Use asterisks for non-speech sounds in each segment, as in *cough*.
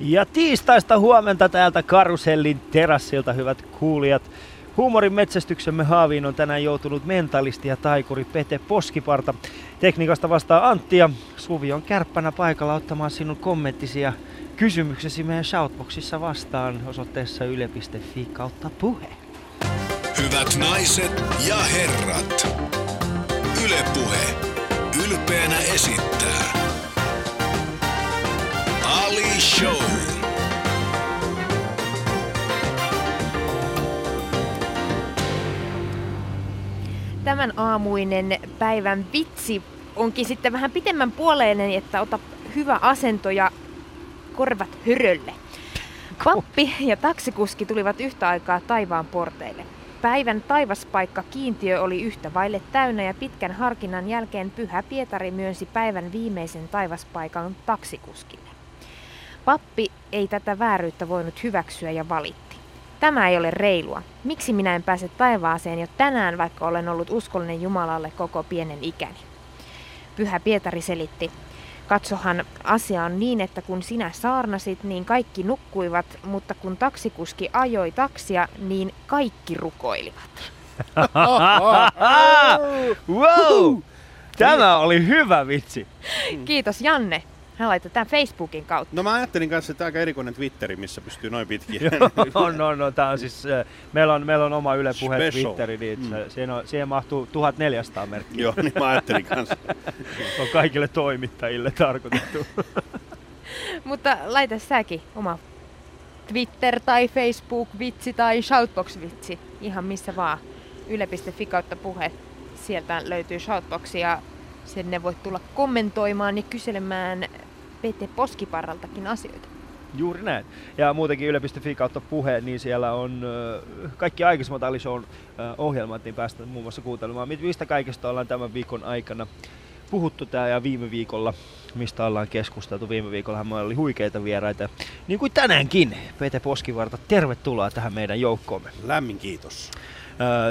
Ja tiistaista huomenta täältä Karusellin terassilta, hyvät kuulijat. Huumorin metsästyksemme haaviin on tänään joutunut mentalisti ja taikuri Pete Poskiparta. Tekniikasta vastaa Antti ja Suvi on kärppänä paikalla ottamaan sinun kommenttisi ja kysymyksesi meidän shoutboxissa vastaan osoitteessa yle.fi kautta puhe. Hyvät naiset ja herrat, Ylepuhe ylpeänä esittää Tämän aamuinen päivän vitsi onkin sitten vähän pitemmän puoleinen, että ota hyvä asento ja korvat hörölle. Pappi ja taksikuski tulivat yhtä aikaa taivaan porteille. Päivän taivaspaikka kiintiö oli yhtä vaille täynnä ja pitkän harkinnan jälkeen Pyhä Pietari myönsi päivän viimeisen taivaspaikan taksikuskille. Pappi ei tätä vääryyttä voinut hyväksyä ja valitti. Tämä ei ole reilua. Miksi minä en pääse taivaaseen jo tänään, vaikka olen ollut uskollinen Jumalalle koko pienen ikäni? Pyhä Pietari selitti. Katsohan, asia on niin, että kun sinä saarnasit, niin kaikki nukkuivat, mutta kun taksikuski ajoi taksia, niin kaikki rukoilivat. *laughs* wow! Tämä oli hyvä vitsi. Kiitos Janne. Hän laittoi tämän Facebookin kautta. No mä ajattelin kanssa, että aika erikoinen Twitteri, missä pystyy noin pitkiä. no, no, no, tää on siis, äh, meillä, on, meillä on oma Yle Puhe Special. Twitteri, niin Mm. siihen, on, siihen mahtuu 1400 merkkiä. Joo, niin mä ajattelin kanssa. *laughs* On kaikille toimittajille tarkoitettu. *laughs* Mutta laita säkin oma Twitter tai Facebook vitsi tai Shoutbox vitsi. Ihan missä vaan. Yle.fi kautta puhe. Sieltä löytyy Shoutbox ja sinne voit tulla kommentoimaan ja kyselemään Pete Poskiparraltakin asioita. Juuri näin. Ja muutenkin yle.fi kautta puhe, niin siellä on äh, kaikki aikaisemmat Ali Shown äh, ohjelmat, niin päästään muun muassa kuuntelemaan, mistä kaikesta ollaan tämän viikon aikana puhuttu tää ja viime viikolla, mistä ollaan keskusteltu. Viime viikolla meillä oli huikeita vieraita, niin kuin tänäänkin. Pete Poskivarta, tervetuloa tähän meidän joukkoomme. Lämmin kiitos.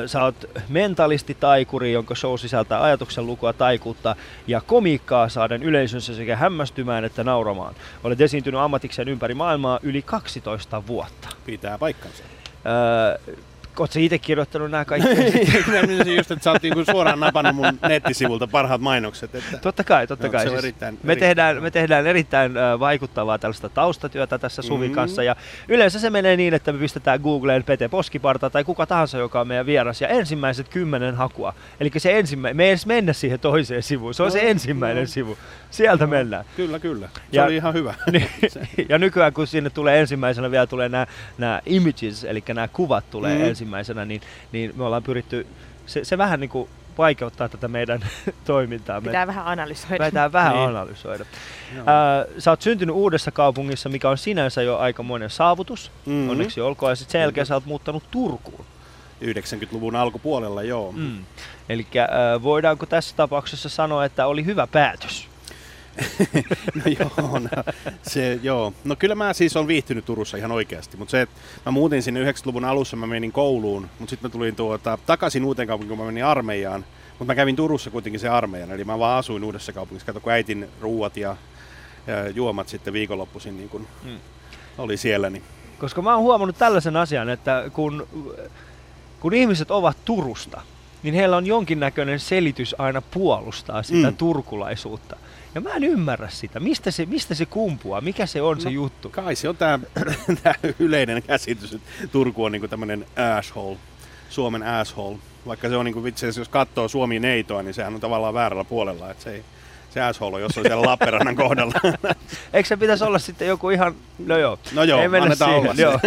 Sä oot mentalisti taikuri, jonka show sisältää ajatuksen lukua, taikuutta ja komiikkaa saaden yleisönsä sekä hämmästymään että nauramaan. Olet esiintynyt ammatikseen ympäri maailmaa yli 12 vuotta. Pitää paikkansa. Öö, Oot sä itse kirjoittanut nämä kaikki? *laughs* Just, että sä oot niinku suoraan napannut mun nettisivulta parhaat mainokset. Että... Totta kai, totta kai. se on erittäin- me, eri- tehdään, me tehdään erittäin vaikuttavaa tällaista taustatyötä tässä Suvin Mhm. kanssa. Ja yleensä se menee niin, että me pistetään Googleen Pete Poskiparta tai kuka tahansa, joka on meidän vieras. Ja ensimmäiset kymmenen hakua. Eli se ensimmäinen, me ei edes mennä siihen toiseen sivuun. Se on se No, ensimmäinen no. sivu. Sieltä mennään. Kyllä, kyllä. Se Ja- oli ihan hyvä. *laughs* Niin, ja nykyään kun sinne tulee ensimmäisenä vielä tulee nämä, nämä images, eli nämä kuvat tulee Mm. mm. Ensimmäisenä, niin, niin me ollaan pyritty, se, se vähän niin kuin vaikeuttaa tätä meidän *laughs* toimintaa. Pitää vähän analysoida. Pitää vähän Niin. analysoida. Joo. Ää, sä oot syntynyt uudessa kaupungissa, mikä on sinänsä jo aikamoinen saavutus. Mhm. Mm-hmm. Onneksi olkoon. Ja sitten sen jälkeen sä oot muuttanut Turkuun. 90-luvun alkupuolella, joo. Mm. Eli voidaanko tässä tapauksessa sanoa, että oli hyvä päätös? *laughs* No joo, no, se, joo. No kyllä mä siis on viihtynyt Turussa ihan oikeasti, mutta se, että mä muutin sinne 90-luvun alussa, mä menin kouluun, mutta sitten mä tulin tuota, takaisin uuteen kaupunkiin, kun mä menin armeijaan. Mutta mä kävin Turussa kuitenkin se armeijan, eli mä vaan asuin uudessa kaupungissa. Kato, kun äitin ruuat ja, ja juomat sitten viikonloppuisin niin kun Mm. oli siellä, niin Koska mä oon huomannut tällaisen asian, että kun, kun ihmiset ovat Turusta, niin heillä on jonkinnäköinen selitys aina puolustaa sitä mm. turkulaisuutta. Ja mä en ymmärrä sitä. Mistä se, mistä se kumpuaa? Mikä se on no. se juttu? kai se on tämä *clears throat* yleinen käsitys, että Turku on niinku tämmöinen asshole, Suomen asshole. Vaikka se on niinku, itse asiassa, jos katsoo Suomi neitoa, niin sehän on tavallaan väärällä puolella, että se ei, se asshole on jossain siellä Lappeenrannan kohdalla. *laughs* Eikö se pitäisi olla sitten joku ihan... No joo, No joo, ei mennä siihen. olla Joo.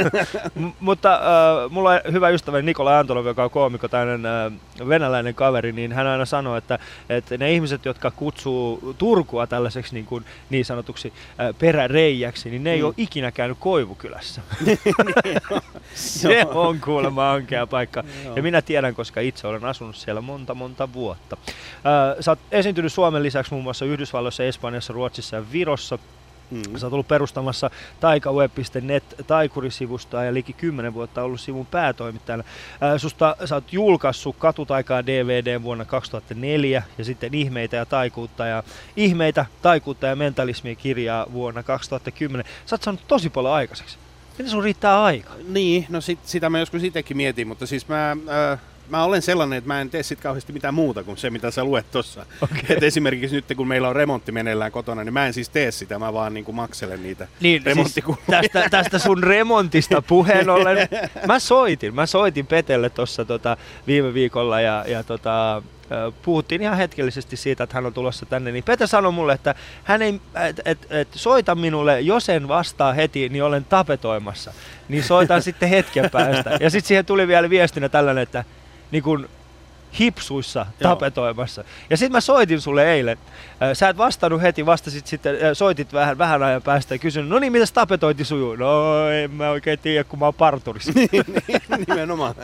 M- mutta äh, mulla on hyvä ystäväni Nikola Antolov, joka on koomikko, tämmöinen äh, venäläinen kaveri, niin hän aina sanoo, että, että ne ihmiset, jotka kutsuu Turkua tällaiseksi niin, kuin, niin sanotuksi äh, peräreijäksi, niin ne ei Mm. ole ikinä käynyt Koivukylässä. *laughs* se on kuulemma ankea paikka. Ja minä tiedän, koska itse olen asunut siellä monta monta vuotta. Äh, sä oot esiintynyt Suomen lisäksi muun muassa Yhdysvalloissa, Espanjassa, Ruotsissa ja Virossa. Mm. Sä oot ollut perustamassa taikaweb.net taikurisivustoa ja liki 10 vuotta ollut sivun päätoimittajana. Ää, Susta sä oot julkaissut Katutaikaa DVD vuonna 2004 ja sitten Ihmeitä ja taikuutta ja Ihmeitä, taikuutta ja mentalismia kirjaa vuonna 2010. Sä oot saanut tosi paljon aikaiseksi. Miten sun riittää aika? Niin, no sit, sitä mä joskus itsekin mietin, mutta siis mä, äh, mä olen sellainen, että mä en tee sit kauheasti mitään muuta kuin se, mitä sä luet tossa. Okei. Et esimerkiksi nyt kun meillä on remontti meneillään kotona, niin mä en siis tee sitä, mä vaan niin kuin makselen niitä Niin, remonttikuluja. tästä, tästä sun remontista puheen ollen. *laughs* Mä soitin, mä soitin Petelle tuossa tota, viime viikolla ja, ja tota, puhuttiin ihan hetkellisesti siitä, että hän on tulossa tänne, niin Pete sanoi mulle, että hän ei, et, et, et, soita minulle, jos en vastaa heti, niin olen tapetoimassa. Niin soitan *laughs* sitten hetken päästä. Ja sitten siihen tuli vielä viestinä tällainen, että niin kun hipsuissa Joo. tapetoimassa. Ja sitten mä soitin sulle eilen. Ö, Sä et vastannut heti, vastasit sitten, ö, soitit vähän, vähän ajan päästä ja kysyin, no niin, mitäs tapetointi sujuu? No en mä oikein tiedä, kun mä oon parturissa. *laughs* Nimenomaan.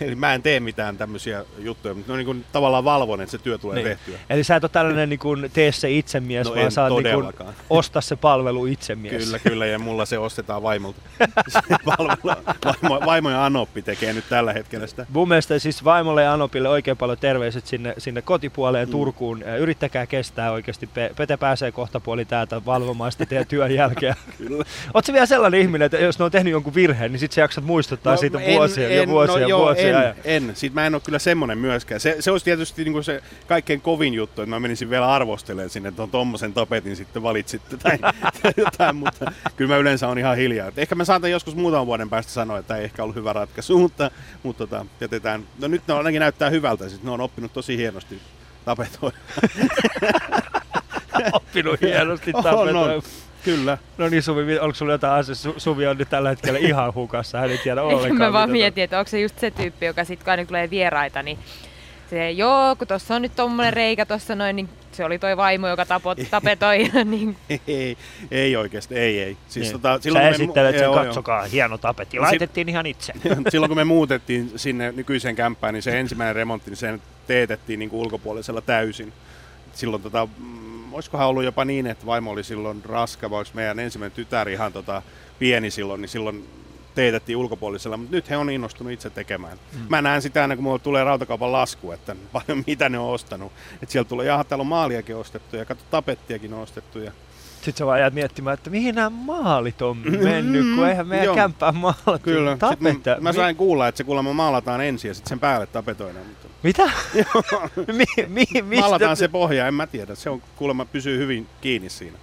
Eli mä en tee mitään tämmöisiä juttuja, mutta no niin kuin tavallaan valvon, että se työ tulee Niin. tehtyä. Eli sä et ole tällainen niin kuin, tee se itsemies, No vaan sä oot niin kuin, *laughs* osta se palvelu itsemies. Kyllä, kyllä, ja mulla se ostetaan vaimolta. *laughs* Se palvelu, vaimo, vaimo ja Anoppi tekee nyt tällä hetkellä sitä. Mun mielestä siis vaimolle ja Anopille oikein paljon terveiset sinne, sinne kotipuoleen mm. Turkuun. Yrittäkää kestää oikeasti. Pe- Pete pääsee kohta puoli täältä valvomaan sitä teidän työn jälkeen. *laughs* Kyllä. Oletko vielä sellainen ihminen, että jos ne on tehnyt jonkun virheen, niin sit sä jaksat muistuttaa no, siitä vuosia ja vuosia no, ja joo, vuosia. En, ja... en. Siitä mä en ole kyllä semmonen myöskään. Se, se olisi tietysti niinku se kaikkein kovin juttu, että mä menisin vielä arvostelemaan sinne, että on tommosen tapetin sitten valitsitte tai, tai *laughs* jotain, mutta kyllä mä yleensä on ihan hiljaa. Et ehkä mä saatan joskus muutaman vuoden päästä sanoa, että ei ehkä ollut hyvä ratkaisu, *laughs* mutta, mutta tota, jätetään. No nyt ne ainakin näyttää hyvältä, siis ne on oppinut tosi hienosti tapetoida. *laughs* oppinut hienosti On, tapetoimaan. on. Kyllä. No niin Suvi, onko sulla jotain asiaa? Su- Suvi on nyt tällä hetkellä ihan hukassa, hän ei tiedä ollenkaan. Mä vaan mietin, että onko se just se tyyppi, joka sitten kun aina tulee vieraita, niin se, joo, kun tuossa on nyt tommonen reikä tuossa noin, niin se oli toi vaimo, joka tapo, *laughs* tapetoi. *laughs* niin, Ei, ei oikeasti, ei, ei. Siis Niin. tota, Sä me mu- esittelet sen, joo, joo. katsokaa, hieno tapetti. No Laitettiin ihan itse. *laughs* Silloin kun me muutettiin sinne nykyiseen kämppään, niin se ensimmäinen remontti, niin se teetettiin niin kuin ulkopuolisella täysin. Silloin tota, mm, olisikohan ollut jopa niin, että vaimo oli silloin raska, vai meidän ensimmäinen tytär ihan tota, pieni silloin, niin silloin teetettiin ulkopuolisella, mutta nyt he on innostunut itse tekemään. Mm. Mä näen sitä aina, kun mulla tulee rautakaupan lasku, että *laughs* paljon mitä ne on ostanut. Että sieltä tulee, jaha, täällä on maaliakin ostettu ja katso, tapettiakin on ostettu. Ja... Sitten sä vaan jäät miettimään, että mihin nämä maalit on mennyt, kun eihän meidän Joo. kämppää maalattu. Kyllä, Tapetta. mä, mä sain kuulla, että se kuulemma maalataan ensin ja sitten sen päälle tapetoidaan. Mutta... *laughs* Mitä? *laughs* mi, mi, mistä? Maalataan se pohja, en mä tiedä. Se on kuulemma pysyy hyvin kiinni siinä.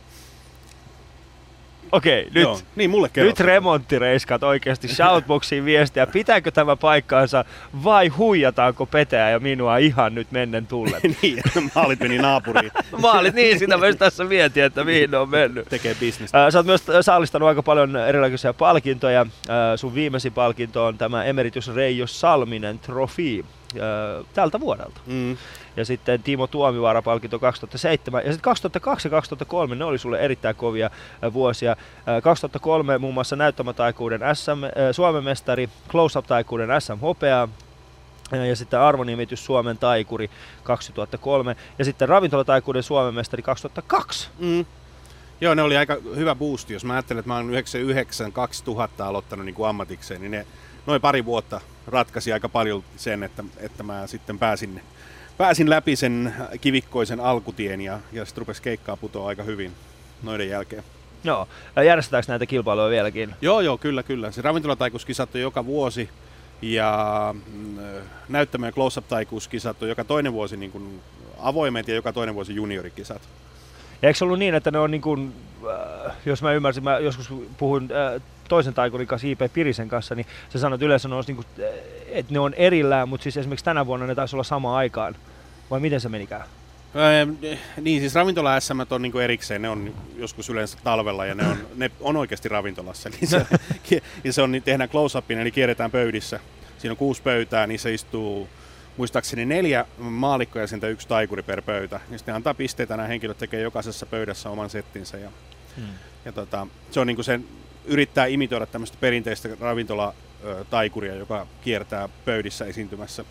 Okei, nyt. Joo. Niin, mulle Nyt remonttireiskat oikeasti shoutboxiin viestiä. Pitääkö tämä paikkaansa vai huijataanko Peteä ja minua ihan nyt mennen tullen? *laughs* niin, maalit meni naapuriin. *laughs* Maalit, niin sitä myös tässä mietin, että mihin ne on mennyt. Tekee bisnestä. Sä oot myös saalistanut aika paljon erilaisia palkintoja. Sun viimeisin palkinto on tämä Emeritus Reijo Salminen Trofi tältä vuodelta. Mm. Ja sitten Timo Tuomivaara-palkinto 2007. Ja sitten 2002 ja 2003, ne oli sulle erittäin kovia ää, vuosia. Ää, 2003 muun muassa näyttämätaikuuden SM, ää, Suomen mestari, Close-up-taikuuden SM Hopea, ää, ja sitten arvonimitys Suomen taikuri 2003. Ja sitten ravintolataikuuden Suomen mestari 2002. Mm. Joo, ne oli aika hyvä boosti. Jos mä ajattelen, että mä oon 99-2000 aloittanut niin kuin ammatikseen, niin ne noin pari vuotta ratkaisi aika paljon sen, että, että mä sitten pääsin, pääsin läpi sen kivikkoisen alkutien ja, ja sitten rupesi keikkaa putoa aika hyvin noiden jälkeen. Joo. Ää, Järjestetäänkö näitä kilpailuja vieläkin? Joo, joo, kyllä, kyllä. Se ravintolataikuuskisat on joka vuosi ja mm, näyttämö- ja close-up-taikuuskisat on joka toinen vuosi niin kuin avoimet ja joka toinen vuosi juniorikisat. Ja eikö se ollut niin, että ne on niin kuin, jos mä ymmärsin, mä joskus puhuin äh, toisen taikurin kanssa, IP Pirisen kanssa, niin se sanoi, että yleensä ne, olisi niin kuin, äh, että ne on erillään, mutta siis esimerkiksi tänä vuonna ne taisi olla samaan aikaan. Vai miten se menikään? Öö, niin, siis ravintola SM on niinku erikseen, ne on joskus yleensä talvella ja ne on, *clears throat* ne on oikeasti ravintolassa. Niin se, *laughs* ja se on, niin tehdään close-upin, eli kierretään pöydissä. Siinä on kuusi pöytää, niissä istuu muistaakseni neljä maalikkoja ja sitten yksi taikuri per pöytä. Ja sitten ne antaa pisteitä, nämä henkilöt tekee jokaisessa pöydässä oman settinsä. Ja, Ja tota, se on niinku se, yrittää imitoida tämmöistä perinteistä ravintola-taikuria, joka kiertää pöydissä esiintymässä.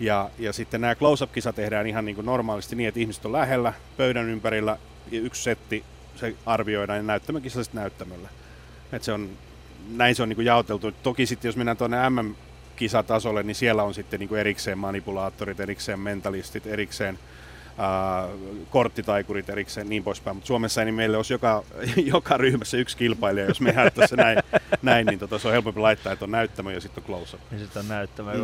Ja, ja sitten nämä close-up-kisa tehdään ihan niin kuin normaalisti niin, että ihmiset on lähellä pöydän ympärillä ja yksi setti se arvioidaan ja näyttämökisalliset näyttämöllä. Et se on, näin se on niin kuin jaoteltu. Toki sitten jos mennään tuonne MM-kisatasolle, niin siellä on sitten niin kuin erikseen manipulaattorit, erikseen mentalistit, erikseen ää, korttitaikurit erikseen niin poispäin. Mutta Suomessa niin meillä olisi joka, *laughs* joka ryhmässä yksi kilpailija, jos me jaettaisiin näin, *laughs* näin, niin tota, se on helpompi laittaa, että on näyttämö ja sitten on close Ja sitten on näyttämä. Mm.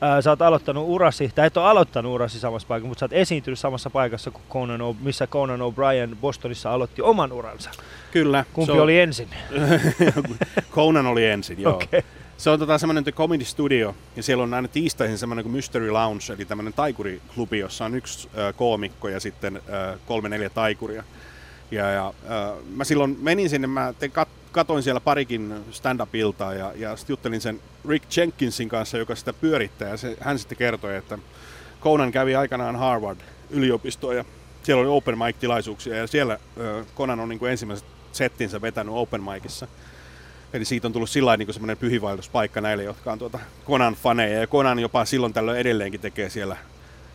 Ää, sä oot aloittanut urasi, tai et ole aloittanut urasi samassa paikassa, mutta sä oot esiintynyt samassa paikassa kuin Conan o, missä Conan O'Brien Bostonissa aloitti oman uransa. Kyllä. Kumpi oli ensin? *laughs* Conan oli ensin, joo. Okay. Se on tota semmoinen The Comedy Studio, ja siellä on aina tiistaisin semmoinen kuin Mystery Lounge, eli tämmöinen taikuriklubi, jossa on yksi äh, koomikko ja sitten äh, kolme neljä taikuria. Ja, ja äh, mä silloin menin sinne, mä te kat, katoin siellä parikin stand-up-iltaa ja, ja sitten juttelin sen Rick Jenkinsin kanssa, joka sitä pyörittää, ja se, hän sitten kertoi, että Conan kävi aikanaan Harvard-yliopistoa ja siellä oli open mic-tilaisuuksia ja siellä äh, Conan on niin kuin ensimmäiset settinsä vetänyt open micissa. Eli siitä on tullut sillä niin semmoinen pyhivaelluspaikka näille, jotka on tuota Konan faneja. Ja Konan jopa silloin tällöin edelleenkin tekee siellä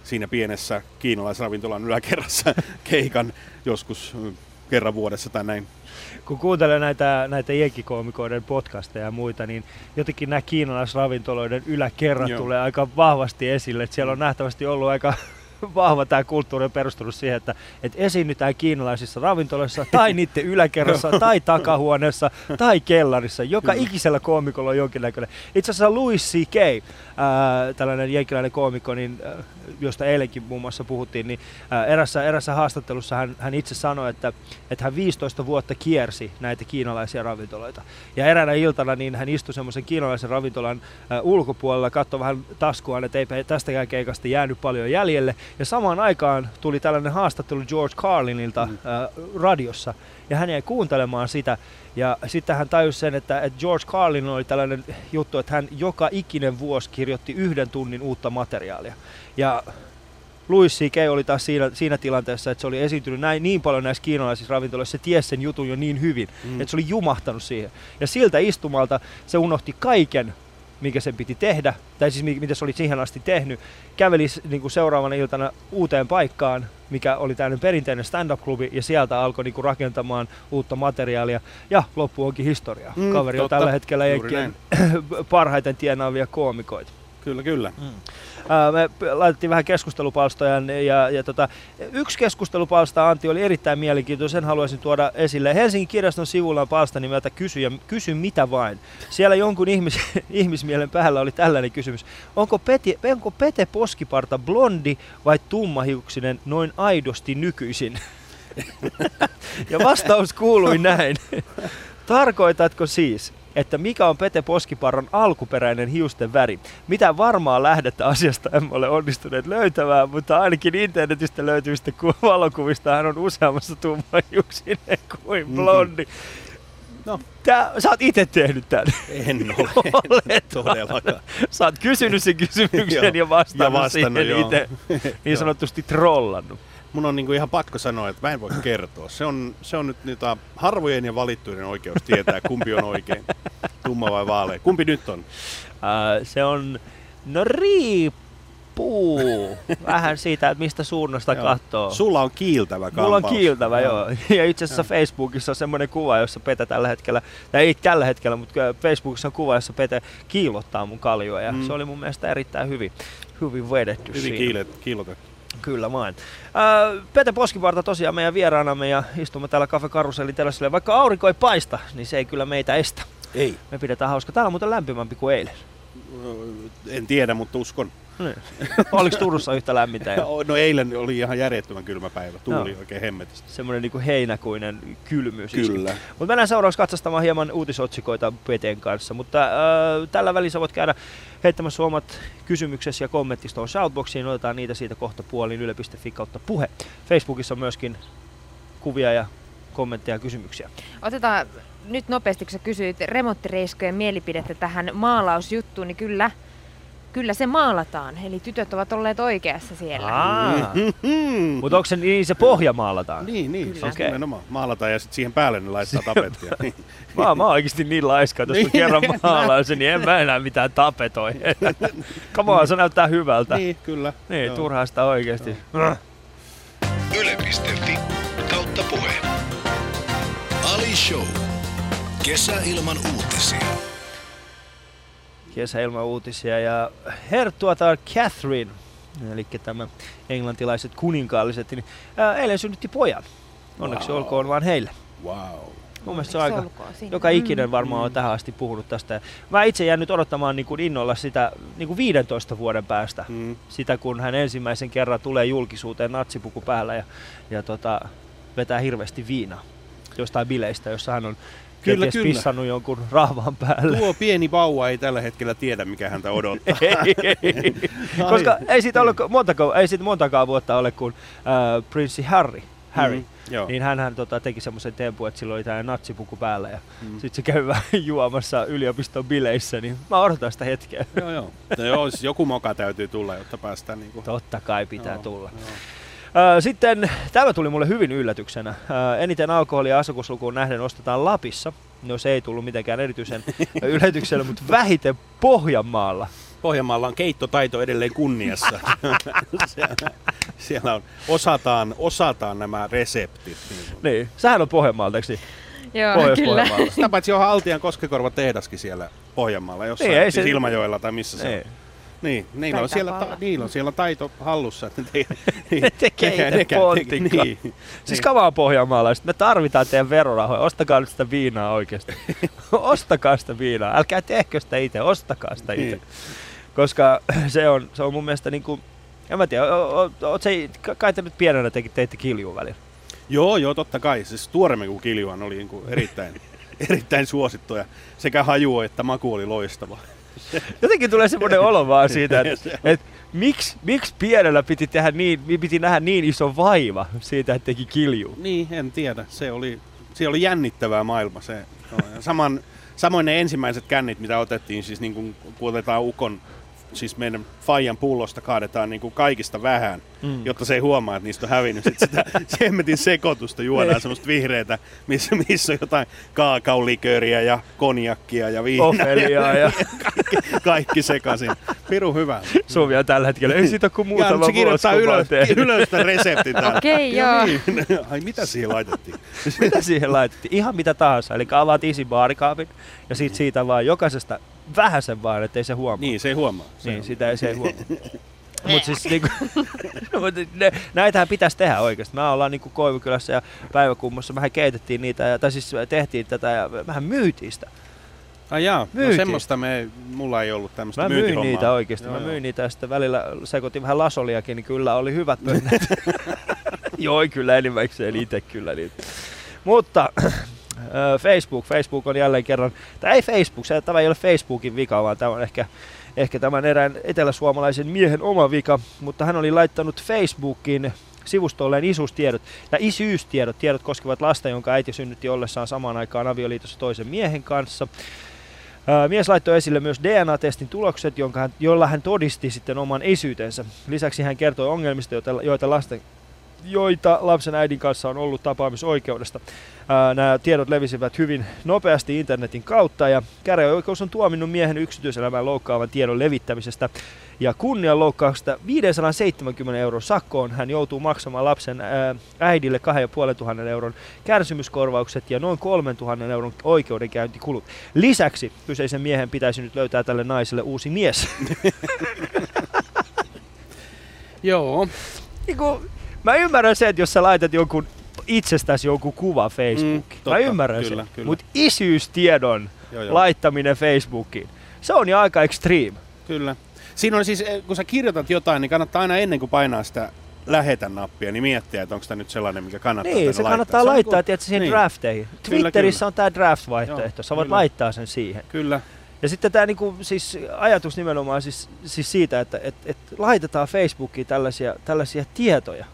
siinä pienessä kiinalaisravintolan yläkerrassa *laughs* keikan joskus mm, kerran vuodessa tai näin. Kun kuuntelee näitä, näitä jenkikoomikoiden podcasteja ja muita, niin jotenkin nämä kiinalaisravintoloiden yläkerrat Joo. tulee aika vahvasti esille. Että siellä on nähtävästi ollut aika *laughs* vahva tämä kulttuuri on perustunut siihen, että, että esiinnytään kiinalaisissa ravintoloissa tai niiden yläkerrassa *laughs* tai takahuoneessa tai kellarissa. Joka ikisellä koomikolla on jonkinnäköinen. Itse asiassa Louis C.K., ää, tällainen jenkiläinen koomikko, niin, ää, josta eilenkin muun muassa puhuttiin, niin ää, erässä, erässä haastattelussa hän, hän itse sanoi, että, että hän 15 vuotta kiersi näitä kiinalaisia ravintoloita. Ja eräänä iltana niin hän istui semmoisen kiinalaisen ravintolan ää, ulkopuolella, katsoi vähän taskuaan, että eipä tästäkään keikasta jäänyt paljon jäljelle. Ja samaan aikaan tuli tällainen haastattelu George Carlinilta mm. ää, radiossa, ja hän jäi kuuntelemaan sitä. Ja sitten hän tajusi sen, että, että George Carlin oli tällainen juttu, että hän joka ikinen vuosi kirjoitti yhden tunnin uutta materiaalia. Ja Louis C.K. oli taas siinä, siinä tilanteessa, että se oli esiintynyt näin, niin paljon näissä kiinalaisissa ravintoloissa, se tiesi sen jutun jo niin hyvin, mm. että se oli jumahtanut siihen. Ja siltä istumalta se unohti kaiken, mikä sen piti tehdä, tai siis mi- mitä se oli siihen asti tehnyt, käveli niin kuin seuraavana iltana uuteen paikkaan, mikä oli tämmöinen perinteinen stand-up-klubi, ja sieltä alkoi niin kuin rakentamaan uutta materiaalia, ja loppu onkin historia. Mm, Kaveri on totta. tällä hetkellä *coughs* parhaiten tienaavia koomikoita. Kyllä, kyllä. Mm. Me laitettiin vähän keskustelupalstoja ja, ja tota, yksi keskustelupalsta Antti oli erittäin mielenkiintoinen, sen haluaisin tuoda esille. Helsingin kirjaston sivulla on palsta nimeltä Kysy, ja, kysy mitä vain. Siellä jonkun ihmis, *laughs* ihmismielen päällä oli tällainen kysymys. Onko, Peti, onko Pete Poskiparta blondi vai tummahiuksinen noin aidosti nykyisin? *laughs* ja vastaus kuului näin. *laughs* Tarkoitatko siis, että mikä on Pete Poskiparran alkuperäinen hiusten väri? Mitä varmaa lähdettä asiasta emme ole onnistuneet löytämään, mutta ainakin internetistä löytyvistä ku- valokuvista hän on useammassa tummahiuksinen kuin blondi. No. Tää, sä oot itse tehnyt tämän. En *laughs* ole, Olet. todellakaan. Sä oot kysynyt sen kysymyksen ja vastannut, Ja vastannut, siihen itse. *laughs* Niin sanotusti trollannut. Mun on niinku ihan pakko sanoa, että mä en voi kertoa. Se on, se on nyt niitä harvojen ja valittujen oikeus tietää, kumpi on oikein. Tumma vai vaalea. Kumpi nyt on? Ää, se on, no riippuu vähän siitä, että mistä suunnasta katsoo. Sulla on kiiltävä kampaus. Mulla on kiiltävä, Joo. joo. *laughs* Ja itse asiassa Facebookissa on semmoinen kuva, jossa Pete tällä hetkellä, tai ei tällä hetkellä, mutta Facebookissa on kuva, jossa Pete kiilottaa mun kaljoa. Ja Mm. se oli mun mielestä erittäin hyvin, hyvin vedetty Hyvin kiilet, kiilotettu. Kyllä vain. Pete Poskiparta tosiaan meidän vieraanamme ja istumme täällä Cafe Karuselin terasilla. Vaikka aurinko ei paista, niin se ei kyllä meitä estä. Ei. Me pidetään hauska. Täällä on muuten lämpimämpi kuin eilen. En tiedä, mutta uskon. Niin. *laughs* Oliko Turussa yhtä lämmintä? Ja *laughs* No eilen oli ihan järjettömän kylmä päivä. Tuuli Joo. oikein hemmetisti. semmoinen niin heinäkuinen kylmyys. Kyllä. Mutta mennään seuraavaksi katsastamaan hieman uutisotsikoita Peten kanssa. Mutta äh, tällä välissä voit käydä heittämässä omat kysymyksesi ja kommenttisi tuohon shoutboxiin. Otetaan niitä siitä kohta puolin yle.fi kautta puhe. Facebookissa on myöskin kuvia ja kommentteja ja kysymyksiä. Otetaan nyt nopeasti, kun sä kysyit remonttireiskojen mielipidettä tähän maalausjuttuun, niin kyllä, kyllä se maalataan. Eli tytöt ovat olleet oikeassa siellä. Mm. Mutta onko se niin, se pohja maalataan? Niin, niin. Kyllä. Se on Okei. nimenomaan. Maalataan ja sitten siihen päälle ne laittaa tapettia. *laughs* Niin. Mä, mä oon oikeesti niin laiska, että jos Niin. kerran maalaan sen, niin en mä enää mitään tapetoi. *laughs* Come on, se näyttää hyvältä. niin, kyllä. Niin, Joo. turhaa sitä oikeesti. Yle.fi kautta puhe. Show. Kesäilman uutisia. Kesäilman uutisia ja herttuata on Catherine, eli tämä englantilaiset kuninkaalliset, niin ää, eilen synnytti pojan. Onneksi Wow. olkoon vaan heille. Wow. Mun mielestä se on aika, joka ikinen varmaan Mm. on tähän asti puhunut tästä. Mä itse jään nyt odottamaan niin kuin innolla sitä niin kuin 15 vuoden päästä. Mm. Sitä kun hän ensimmäisen kerran tulee julkisuuteen natsipuku päällä ja, ja tota, vetää hirveästi viinaa jostain bileistä, jossa hän on Kyllä, kyllä. pissannut jonkun rahvan päälle. Tuo pieni vauva ei tällä hetkellä tiedä, mikä häntä odottaa. ei, *laughs* ei. Koska ei siitä, ollut, montako, ei siitä montakaan vuotta ole, kun äh, prinssi Harry, Harry Mm, joo. niin hän hän tota, teki semmoisen tempun, että sillä oli tämä natsipuku päällä ja Mm. sitten se käy *laughs* vähän juomassa yliopiston bileissä, niin mä odotan sitä hetkeä. Joo, joo. No joo, siis joku moka täytyy tulla, jotta päästään niinku... Totta kai pitää Joo, tulla. joo. Sitten tämä tuli mulle hyvin yllätyksenä. Eniten alkoholia asukaslukuun nähden ostetaan Lapissa. No se ei tullut mitenkään erityisen *laughs* yllätyksellä, mutta vähiten Pohjanmaalla. Pohjanmaalla on keittotaito edelleen kunniassa. *laughs* siellä, siellä on, osataan, osataan nämä reseptit. Niin. Niin, sähän on Pohjanmaalta, eikö niin? Joo, kyllä. Sitä paitsi on Altian Koskekorva tehdaskin siellä Pohjanmaalla, jossain Niin, ei siis se- Ilmajoella tai missä se Ei. on. Niin, niillä on, siellä, ta, niillä on siellä taito hallussa. että te, *laughs* Ne tekee itse niin, Siis kavaa pohjanmaalaiset, me tarvitaan teidän verorahoja, ostakaa nyt sitä viinaa oikeasti. *laughs* ostakaa sitä viinaa, älkää tehkö sitä itse, ostakaa sitä itse. Niin. Koska *clears throat* se on, se on mun mielestä niinku, en mä tiedä, oot se, kai te nyt pienenä teki, teitte kiljuun välillä. Joo, joo, totta kai. Siis tuoremmin kuin Kiljuan oli niin kuin erittäin, *laughs* erittäin suosittu ja sekä haju että maku oli loistava. *laughs* Jotenkin tulee semmoinen olo vaan siitä, että *laughs* et, miksi, miksi pienellä piti, tehdä niin, piti nähdä niin iso vaiva siitä, että teki kiljuun. Niin, en tiedä. Se oli, se oli jännittävää maailma. Se, saman, samoin ne ensimmäiset kännit, mitä otettiin, siis niin kuin, kun otetaan ukon, siis meidän Fajan pullosta kaadetaan niin kuin kaikista vähän, Mm. mm. jotta se ei huomaa, että niistä on hävinnyt. Sitten sitä *laughs* semmetin sekoitusta juodaan, semmoista vihreätä, missä, missä on jotain kaakaolikööriä ja konjakkia ja viinaa. Ofeliaa ja *laughs* kaikki, kaikki sekaisin. Piru hyvä. Suomi on tällä hetkellä. Ei siitä ole kuin Ja muutama nyt se vuosi, kirjoittaa kun mä oon ylös, ylös tämän reseptin täällä. Okei, Ja joo. Niin. *laughs* Ai mitä siihen laitettiin? Mitä siihen laitettiin? Ihan mitä tahansa. Eli avaat isi baarikaapin ja sit siitä vaan jokaisesta vähän sen vaan, ettei se huomaa. Niin, se ei huomaa. Se niin on- sitä ei se ei huomaa. *laughs* Mutta siis niinku, *laughs* mut ne, näitähän pitäisi tehdä oikeasti. Me ollaan niinku Koivukylässä ja Päiväkummossa, vähän keitettiin niitä, ja, tai siis tehtiin tätä ja vähän myytiin sitä. Ai jaa, no Myytiin. semmoista me, mulla ei ollut tämmöistä Mä myin niitä oikeasti. Joo, Mä joo. myin niitä ja sitten välillä sekoitin vähän lasoliakin, niin kyllä oli hyvät pönnät. *laughs* Joi kyllä enimmäkseen itse kyllä niitä. Mutta Facebook, Facebook on jälleen kerran, tai ei Facebook, se, tämä ei ole Facebookin vika, vaan tämä on ehkä, ehkä tämän erään eteläsuomalaisen miehen oma vika, mutta hän oli laittanut Facebookiin sivustolleen isyystiedot ja isyystiedot, tiedot koskevat lasta, jonka äiti synnytti ollessaan samaan aikaan avioliitossa toisen miehen kanssa. Mies laittoi esille myös DNA-testin tulokset, jonka hän, jolla hän todisti sitten oman isyytensä. Lisäksi hän kertoi ongelmista, joita, lasten, joita lapsen äidin kanssa on ollut tapaamisoikeudesta. Nämä tiedot levisivät hyvin nopeasti internetin kautta ja käräjäoikeus on tuominnut miehen yksityiselämään loukkaavan tiedon levittämisestä ja kunnianloukkauksesta 570 euron sakkoon. Hän joutuu maksamaan lapsen äidille 2500 euron kärsimyskorvaukset ja noin 3000 euron oikeudenkäyntikulut. Lisäksi kyseisen miehen pitäisi nyt löytää tälle naiselle uusi mies. *laughs* Joo, mä ymmärrän sen, että jos sä laitat jonkun itsestäsi jonkun kuva Facebookiin. Mm, mä ymmärrän kyllä, sen. kyllä. Mutta isyystiedon joo, joo. laittaminen Facebookiin, se on jo aika extreme. Kyllä. Siinä on siis, eh, kun sä kirjoitat jotain, niin kannattaa aina ennen kuin painaa sitä lähetä nappia, niin miettiä, että onko tämä nyt sellainen, mikä kannattaa Niin, se laittaa. kannattaa on laittaa niinku- tietysti siihen niin. drafteihin. Kyllä, Twitterissä kyllä. on tämä draft-vaihtoehto, Joo, sä voit kyllä. laittaa sen siihen. Kyllä. Ja sitten tämä niinku, siis ajatus nimenomaan siis, siis siitä, että et, et laitetaan Facebookiin tällaisia, tällaisia tietoja.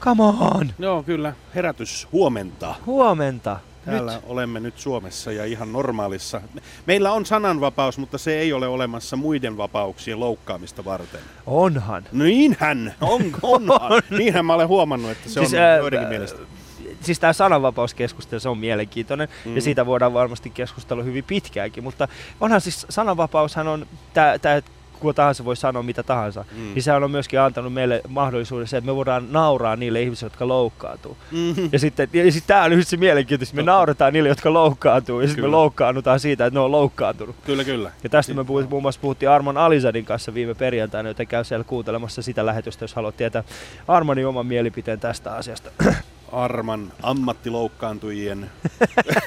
Come on! Joo, kyllä. Herätys huomenta. Huomenta! Täällä Nyt. olemme nyt Suomessa ja ihan normaalissa. Meillä on sananvapaus, mutta se ei ole olemassa muiden vapauksien loukkaamista varten. Onhan. Niinhän, on, onhan. *laughs* Niinhän mä olen huomannut, että se Siis, on joidenkin mielestä. Siis tämä sananvapauskeskustelu, se on mielenkiintoinen. Mm. ja siitä voidaan varmasti keskustella hyvin pitkäänkin, mutta onhan siis sananvapaushan on, tämä kuka tahansa voi sanoa mitä tahansa, Mm. niin sehän on myöskin antanut meille mahdollisuuden se, että me voidaan nauraa niille ihmisille, jotka loukkaantuu. Mm. Ja sitten ja sit tää on se mielenkiintoista, me Totta. naurataan niille, jotka loukkaantuu, ja sitten me loukkaannutaan siitä, että ne on loukkaantunut. Kyllä, kyllä. Ja tästä me puhut, muun muassa puhuttiin Armon Alisadin kanssa viime perjantaina, joten käy siellä kuuntelemassa sitä lähetystä, jos haluat tietää Armonin oman mielipiteen tästä asiasta. Arman ammattiloukkaantujien,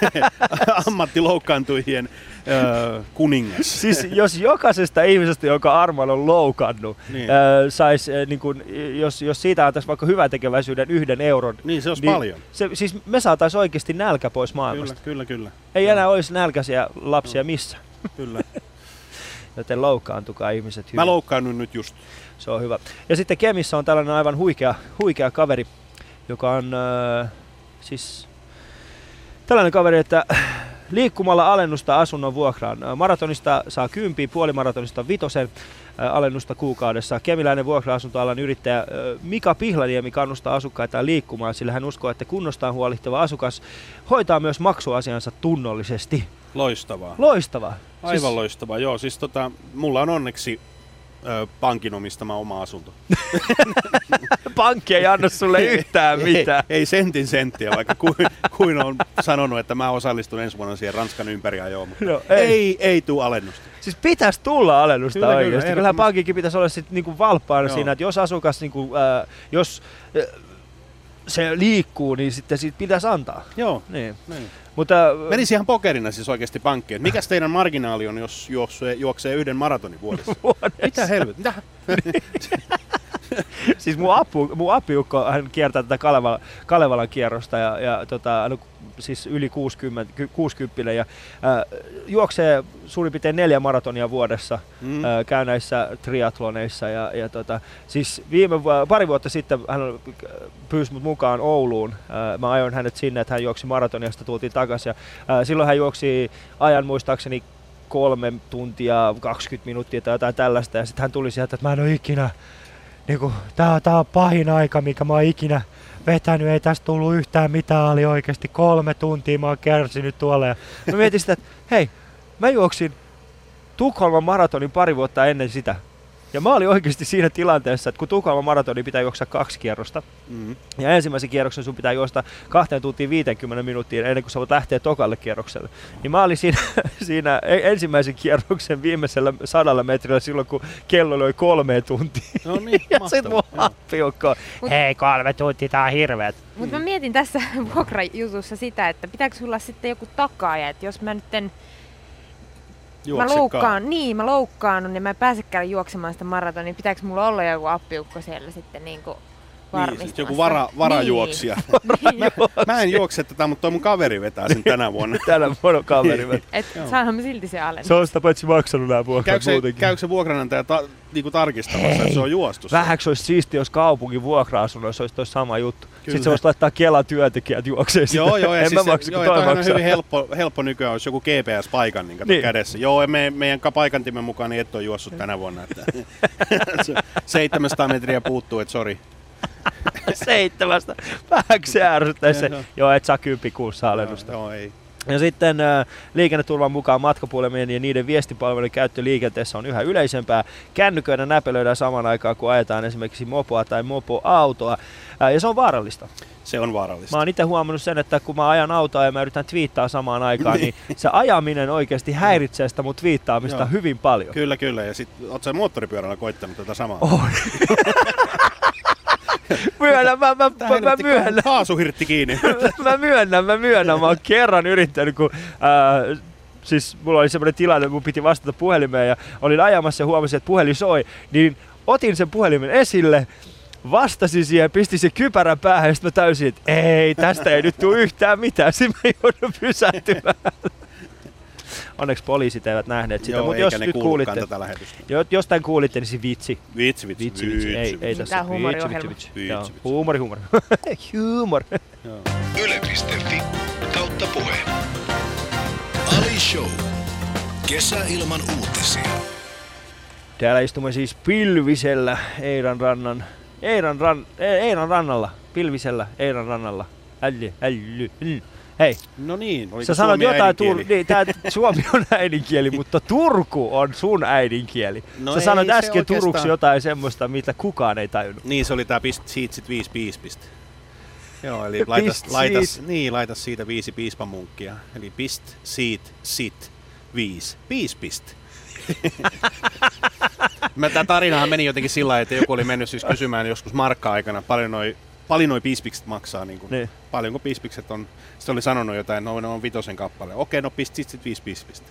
*laughs* ammattiloukkaantujien öö, kuningas. siis jos jokaisesta ihmisestä, joka Arman on loukannut, Niin. niin. sais, äh, niin kun, jos, jos siitä antaisi vaikka hyvän tekeväisyyden yhden euron, Niin, se olisi niin paljon. se, siis me saataisiin oikeasti nälkä pois maailmasta. Kyllä, kyllä, kyllä. Ei enää olisi nälkäisiä lapsia missä. kyllä. *laughs* Joten loukkaantukaa ihmiset hyvin. Mä loukkaannun nyt just. Se on hyvä. Ja sitten Kemissä on tällainen aivan huikea, huikea kaveri, joka on äh, siis tällainen kaveri, että liikkumalla alennusta asunnon vuokraan. Äh, Maratonista saa kympiä, puolimaratonista vitosen äh, alennusta kuukaudessa. Kemiläinen vuokra-asuntoalan yrittäjä äh, Mika Pihlaniemi kannustaa asukkaita liikkumaan, sillä hän uskoo, että kunnostaan huolihtava asukas hoitaa myös maksuasiansa tunnollisesti. Loistavaa. Loistavaa. Aivan loistavaa. Joo, siis tota, mulla on onneksi ö, pankin omistama oma asunto. *laughs* Pankki ei anna sulle yhtään mitään. Ei, ei sentin senttiä, vaikka kuin, kuin on sanonut, että mä osallistun ensi vuonna siihen Ranskan ympäriajoon. Mutta No, ei, ei, ei tule alennusta. Siis pitäisi tulla alennusta Kyllä, oikeasti. Kyllä, Kyllähän pankinkin pitäisi olla sit niinku valppaana Joo. siinä, että jos asukas niinku, ää, jos ää, se liikkuu, niin sitten siitä pitäisi antaa. Joo. Niin. Niin. Mutta Menisi ihan pokerina siis oikeasti pankkiin. Mikäs teidän marginaali on, jos juoksee, juoksee yhden maratonin vuodessa? *laughs* Mitä helvet? Mitä? *laughs* siis mun, apu, mun apiukko, hän kiertää tätä Kalevala, Kalevalan kierrosta ja, ja tota, no, siis yli 60, ky- 60 ja ää, juoksee suurin piirtein neljä maratonia vuodessa. Mm. mm. käy näissä triatloneissa ja, ja tota, siis viime, vu- pari vuotta sitten hän pyysi mut mukaan Ouluun. Ää, Mä ajoin hänet sinne, että hän juoksi maratonia, sitten tultiin takaisin. Ja, ää, silloin hän juoksi ajan muistaakseni kolme tuntia, 20 minuuttia tai jotain tällaista. Ja sitten hän tuli sieltä, että mä en ole ikinä, niinku, tää, tää on pahin aika, mikä mä oon ikinä vetänyt, ei tästä tullut yhtään mitään, oli oikeasti kolme tuntia, mä oon kärsinyt tuolla. Ja mä mietin sitä, että hei, mä juoksin Tukholman maratonin pari vuotta ennen sitä. Ja mä olin oikeasti siinä tilanteessa, että kun Tukholman maratoni pitää juoksaa kaksi kierrosta, Mm. ja ensimmäisen kierroksen sun pitää juosta 2 tuntia 50 minuuttia ennen kuin sä voit lähteä tokalle kierrokselle. Niin mä olin siinä, *laughs* siinä e- ensimmäisen kierroksen viimeisellä sadalla metrillä silloin, kun kello oli kolme tuntia. No niin, *laughs* Ja sit mun Mut- hei kolme tuntia, tää on hirveet. Mutta mä mietin tässä *laughs* vuokrajutussa sitä, että pitääkö sulla sitten joku takaaja, että jos mä nyt en, mä Juoksekaan. loukkaan, niin mä loukkaannut, niin mä en pääsekään juoksemaan sitä maratonia, niin pitääkö mulla olla joku appiukko siellä sitten Niin, varmistamassa? sit joku vara, varajuoksija. *laughs* Niin. Mä en juokse tätä, mutta toi mun kaveri vetää sen tänä vuonna. *laughs* Tänä vuonna kaveri. niin. Et Joo. saanhan me silti se alennus. Se on sitä paitsi maksanut nämä vuokrat Käykö se, muutenkin. käykö se vuokranantaja ta, niinku tarkistamassa, että se on juostu? se? Vähäksi olisi siistiä, jos kaupungin vuokra-asunnoissa olisi toi sama juttu. Kyllä. Sitten se voisi laittaa Kelan työntekijät juokseen sitä. Joo, joo, ja en siis mä maksa, joo, toi on maksaa. hyvin helppo, helppo nykyään, olisi joku GPS-paikan niin, Niin. kädessä. Joo, me, meidän ka- paikantimen mukaan niin et ole juossut tänä vuonna. Että *laughs* se 700 metriä puuttuu, että sori. *laughs* Seitsemästä. Vähäksi se ärsyttäisi se. Joo. Joo, et saa kympi kuussa alennusta. Joo, ei. Ja sitten äh, liikenneturvan mukaan matkapuhelimien ja niiden viestipalvelujen käyttö liikenteessä on yhä yleisempää. Kännyköiden näpelöidään saman aikaan, kun ajetaan esimerkiksi mopoa tai mopoautoa. Äh, ja se on vaarallista. Se on vaarallista. Mä oon itse huomannut sen, että kun mä ajan autoa ja mä yritän twiittaa samaan aikaan, niin se ajaminen oikeasti häiritsee sitä mun twiittaamista Joo. hyvin paljon. Kyllä, kyllä. Ja sitten oot sä moottoripyörällä koittanut tätä samaa? Oh. *laughs* myönnän, mä, mä, mä, mä myönnän. Kaasuhirtti kiinni. *laughs* mä myönnän, mä myönnän. Mä oon kerran yrittänyt, kun ää, siis mulla oli semmoinen tilanne, mun piti vastata puhelimeen ja olin ajamassa ja huomasin, että puhelin soi, niin otin sen puhelimen esille, vastasin siihen, pistin sen kypärän päähän ja sitten mä täysin, että ei, tästä ei nyt tule yhtään mitään. Sitten mä joudun pysähtymään. Onneksi poliisit eivät nähneet sitä, mutta jos ne nyt kuulitte, tätä lähetystä. jo- jostain kuulitte, niin se vitsi. Vitsi, vitsi, Vitsi, vitsi. Ei, ei tässä. On Vitsi, vitsi, vitsi. Vitsi, vitsi. Huumori, huumori. *laughs* Humor. Yle.fi kautta puhe. Ali Show. Kesäilman uutisia. Täällä istumme siis pilvisellä Eiran rannan, Eiran, ran, Eiran rannalla, pilvisellä Eiran rannalla. Älly, älly, mm. Hei, No niin, oliko sä sanoit suomi jotain, tur- niin, tää, *laughs* Suomi on äidinkieli, mutta Turku on sun äidinkieli. No sä ei sanoit se äsken oikeastaan- Turuksi jotain semmoista, mitä kukaan ei tajunnut. Niin, se oli tää pist, siitä sit viisi piispistä. Joo, eli laitas, laitas, siitä. niin, laitas siitä viisi piispamunkkia. Eli pist, siitä, sit, viisi. Viisi pist. *laughs* Mä, tää tarinahan meni jotenkin sillä että joku oli mennyt siis kysymään joskus markka-aikana, paljon noi, paljon noi piispikset maksaa, niin kuin, Niin. paljonko piispikset on. Sitten oli sanonut jotain, no ne on vitosen kappale. Okei, no pist, sit, sit viisi piispistä.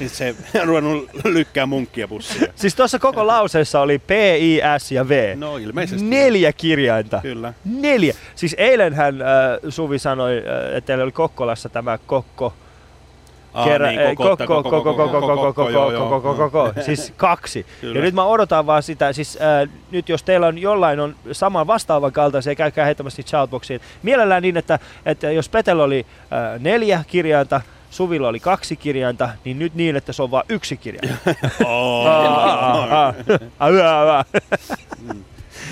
Niin se on *laughs* ruvennut lykkää munkkia bussiin. Siis tuossa koko lauseessa oli P, I, S ja V. No ilmeisesti. Neljä kirjainta. Kyllä. Neljä. Siis eilenhän äh, Suvi sanoi, äh, että teillä oli Kokkolassa tämä kokko. Kerran, niin, ei, koko- kokko, kokko, kokko, joo, kokko, joo. kokko, kokko, siis kaksi. Kyllä. Ja nyt mä odotan vaan sitä, siis äh, nyt jos teillä on jollain on saman vastaavan kaltaisia, käykää heittämästi shoutboxiin. Mielellään niin, että, että jos Petel oli äh, neljä kirjainta, Suvilla oli kaksi kirjainta, niin nyt niin, että se on vain yksi kirjain. Oh.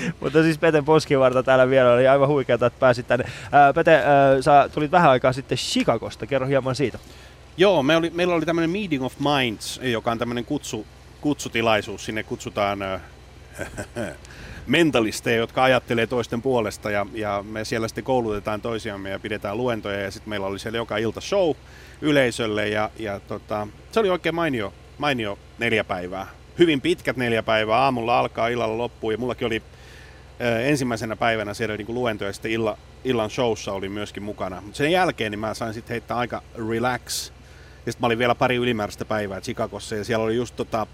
*laughs* Mutta siis Pete Poskivarta täällä vielä oli aivan huikeata, että pääsit tänne. Ää, Pete, ää, sä tulit vähän aikaa sitten Chicagosta, kerro hieman siitä. Joo, me oli, meillä oli tämmöinen Meeting of Minds, joka on tämmöinen kutsu, kutsutilaisuus. Sinne kutsutaan äh, *laughs* mentalisteja, jotka ajattelee toisten puolesta ja, ja me siellä sitten koulutetaan toisiamme ja pidetään luentoja ja sitten meillä oli siellä joka ilta show yleisölle ja, ja tota, se oli oikein mainio, mainio neljä päivää. Hyvin pitkät neljä päivää, aamulla alkaa, illalla loppuu ja mullakin oli ö, ensimmäisenä päivänä siellä niin luentoja ja sitten illa, illan showssa oli myöskin mukana. Mutta sen jälkeen niin mä sain sitten heittää aika relax. Sitten mä olin vielä pari ylimääräistä päivää Chicagossa ja siellä oli just tota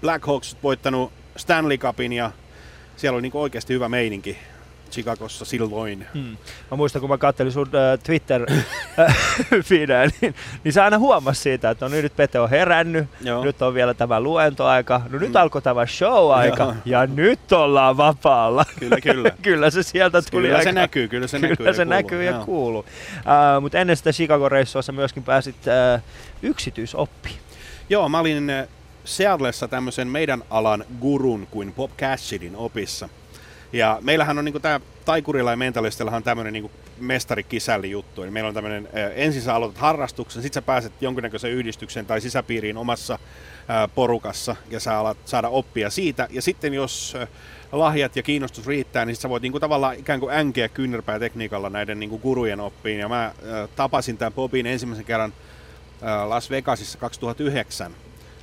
Blackhawks voittanut Stanley Cupin ja siellä oli niinku oikeasti hyvä meininki Chicagossa silloin. Hmm. Mä muistan, kun mä kattelin sun äh, twitter *laughs* feedeä, niin, niin sä aina huomasit siitä, että no niin, nyt Pete on herännyt, Joo. nyt on vielä tämä luentoaika, no nyt alkoi tämä show-aika Joo. ja nyt ollaan vapaalla. Kyllä, kyllä. *laughs* kyllä se sieltä tuli Kyllä aika... se näkyy, kyllä se kyllä näkyy. se ja näkyy ja kuuluu. Uh, Mutta ennen sitä Chicago-reissua sä myöskin pääsit uh, yksityisoppiin. Joo, mä olin äh, Seattleissa tämmöisen meidän alan gurun kuin Bob Cassidin opissa. Ja meillähän on niinku tää taikurilla ja mentalistillahan on tämmöinen niinku mestarikisälli juttu. Eli meillä on tämmöinen, ensin sä aloitat harrastuksen, sit sä pääset jonkinnäköisen yhdistyksen tai sisäpiiriin omassa porukassa ja sä alat saada oppia siitä. Ja sitten jos lahjat ja kiinnostus riittää, niin sit sä voit niinku tavallaan ikään kuin änkeä kyynärpää tekniikalla näiden niinku gurujen oppiin. Ja mä tapasin tämän Bobin ensimmäisen kerran Las Vegasissa 2009.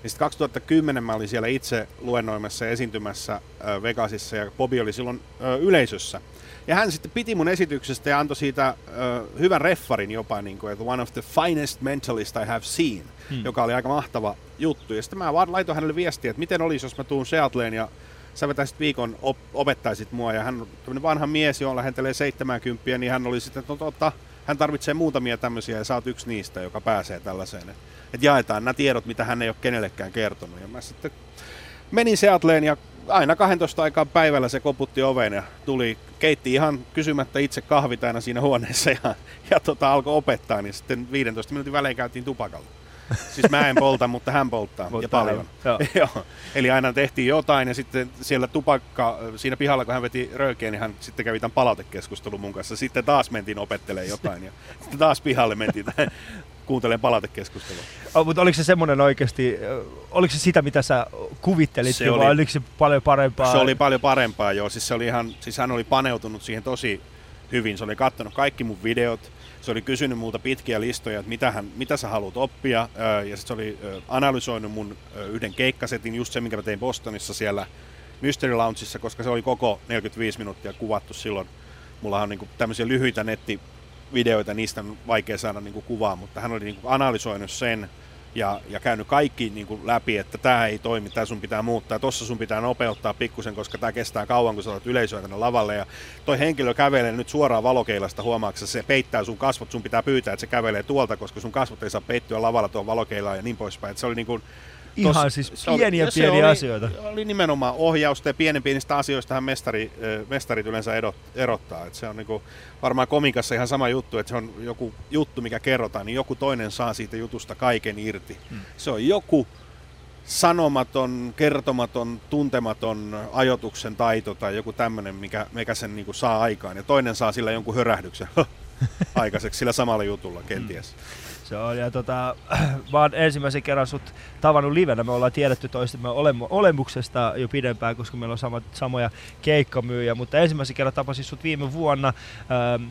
Ja sitten 2010 mä olin siellä itse luennoimassa ja esiintymässä Vegasissa ja Bobi oli silloin yleisössä. Ja hän sitten piti mun esityksestä ja antoi siitä äh, hyvän reffarin jopa, niin kuin, että one of the finest mentalist I have seen, hmm. joka oli aika mahtava juttu. Ja sitten mä vaan laitoin hänelle viestiä, että miten olisi, jos mä tuun Seattleen ja sä vetäisit viikon, op- opettaisit mua. Ja hän on tämmöinen vanha mies, jolla lähentelee 70, niin hän oli sitten, että no, totta, hän tarvitsee muutamia tämmöisiä ja sä oot yksi niistä, joka pääsee tällaiseen. Että jaetaan nämä tiedot, mitä hän ei ole kenellekään kertonut. Ja mä sitten menin Seattleen ja aina 12 aikaa päivällä se koputti oveen ja tuli, keitti ihan kysymättä itse kahvit aina siinä huoneessa ja, ja tota, alkoi opettaa, niin sitten 15 minuutin välein käytiin tupakalla. Siis mä en polta, mutta hän polttaa ja paljon. Joo. *laughs* Joo. Eli aina tehtiin jotain ja sitten siellä tupakka, siinä pihalla kun hän veti röökeä, niin hän sitten kävi tämän palautekeskustelun mun kanssa. Sitten taas mentiin opettelemaan jotain ja sitten taas pihalle mentiin kuuntelemaan palautekeskustelua. Oh, mutta oliko se semmoinen oikeasti, oliko se sitä, mitä sä kuvittelit, Se vai oli- oliko se paljon parempaa? Se oli paljon parempaa, joo. Siis, se oli ihan, siis hän oli paneutunut siihen tosi hyvin. Se oli katsonut kaikki mun videot. Se oli kysynyt multa pitkiä listoja, että mitä, hän, mitä sä haluat oppia. Ja sitten se oli analysoinut mun yhden keikkasetin, just se, minkä mä tein Bostonissa siellä Mystery Loungeissa, koska se oli koko 45 minuuttia kuvattu silloin. Mulla on niinku tämmöisiä lyhyitä nettivideoita, niistä on vaikea saada niinku kuvaa, mutta hän oli niinku analysoinut sen ja, ja käynyt kaikki niin kuin läpi, että tämä ei toimi, tämä sun pitää muuttaa, tossa sun pitää nopeuttaa pikkusen, koska tämä kestää kauan, kun sä otat yleisöä tänne lavalle. Ja toi henkilö kävelee nyt suoraan valokeilasta, huomaaksa, se peittää sun kasvot, sun pitää pyytää, että se kävelee tuolta, koska sun kasvot ei saa peittyä lavalla tuon valokeilaan ja niin poispäin. Et se oli niin kuin, Ihan tos- siis se oli- pieniä pieniä oli, asioita. Oli nimenomaan ohjausta ja pienen pienistä asioistahan mestari, ö, mestarit yleensä edot, erottaa. Et se on niinku, varmaan komikassa ihan sama juttu, että se on joku juttu, mikä kerrotaan, niin joku toinen saa siitä jutusta kaiken irti. Hmm. Se on joku sanomaton, kertomaton, tuntematon ajotuksen taito tai joku tämmöinen, mikä, mikä sen niinku saa aikaan. Ja toinen saa sillä jonkun hörähdyksen. *laughs* aikaiseksi sillä samalla jutulla kenties. Se on, ja tota, *clears throat* mä oon ensimmäisen kerran sut tavannut livenä. Me ollaan tiedetty toistemme olemu- olemuksesta jo pidempään, koska meillä on samat, samoja keikkamyyjä, mutta ensimmäisen kerran tapasin sut viime vuonna ähm,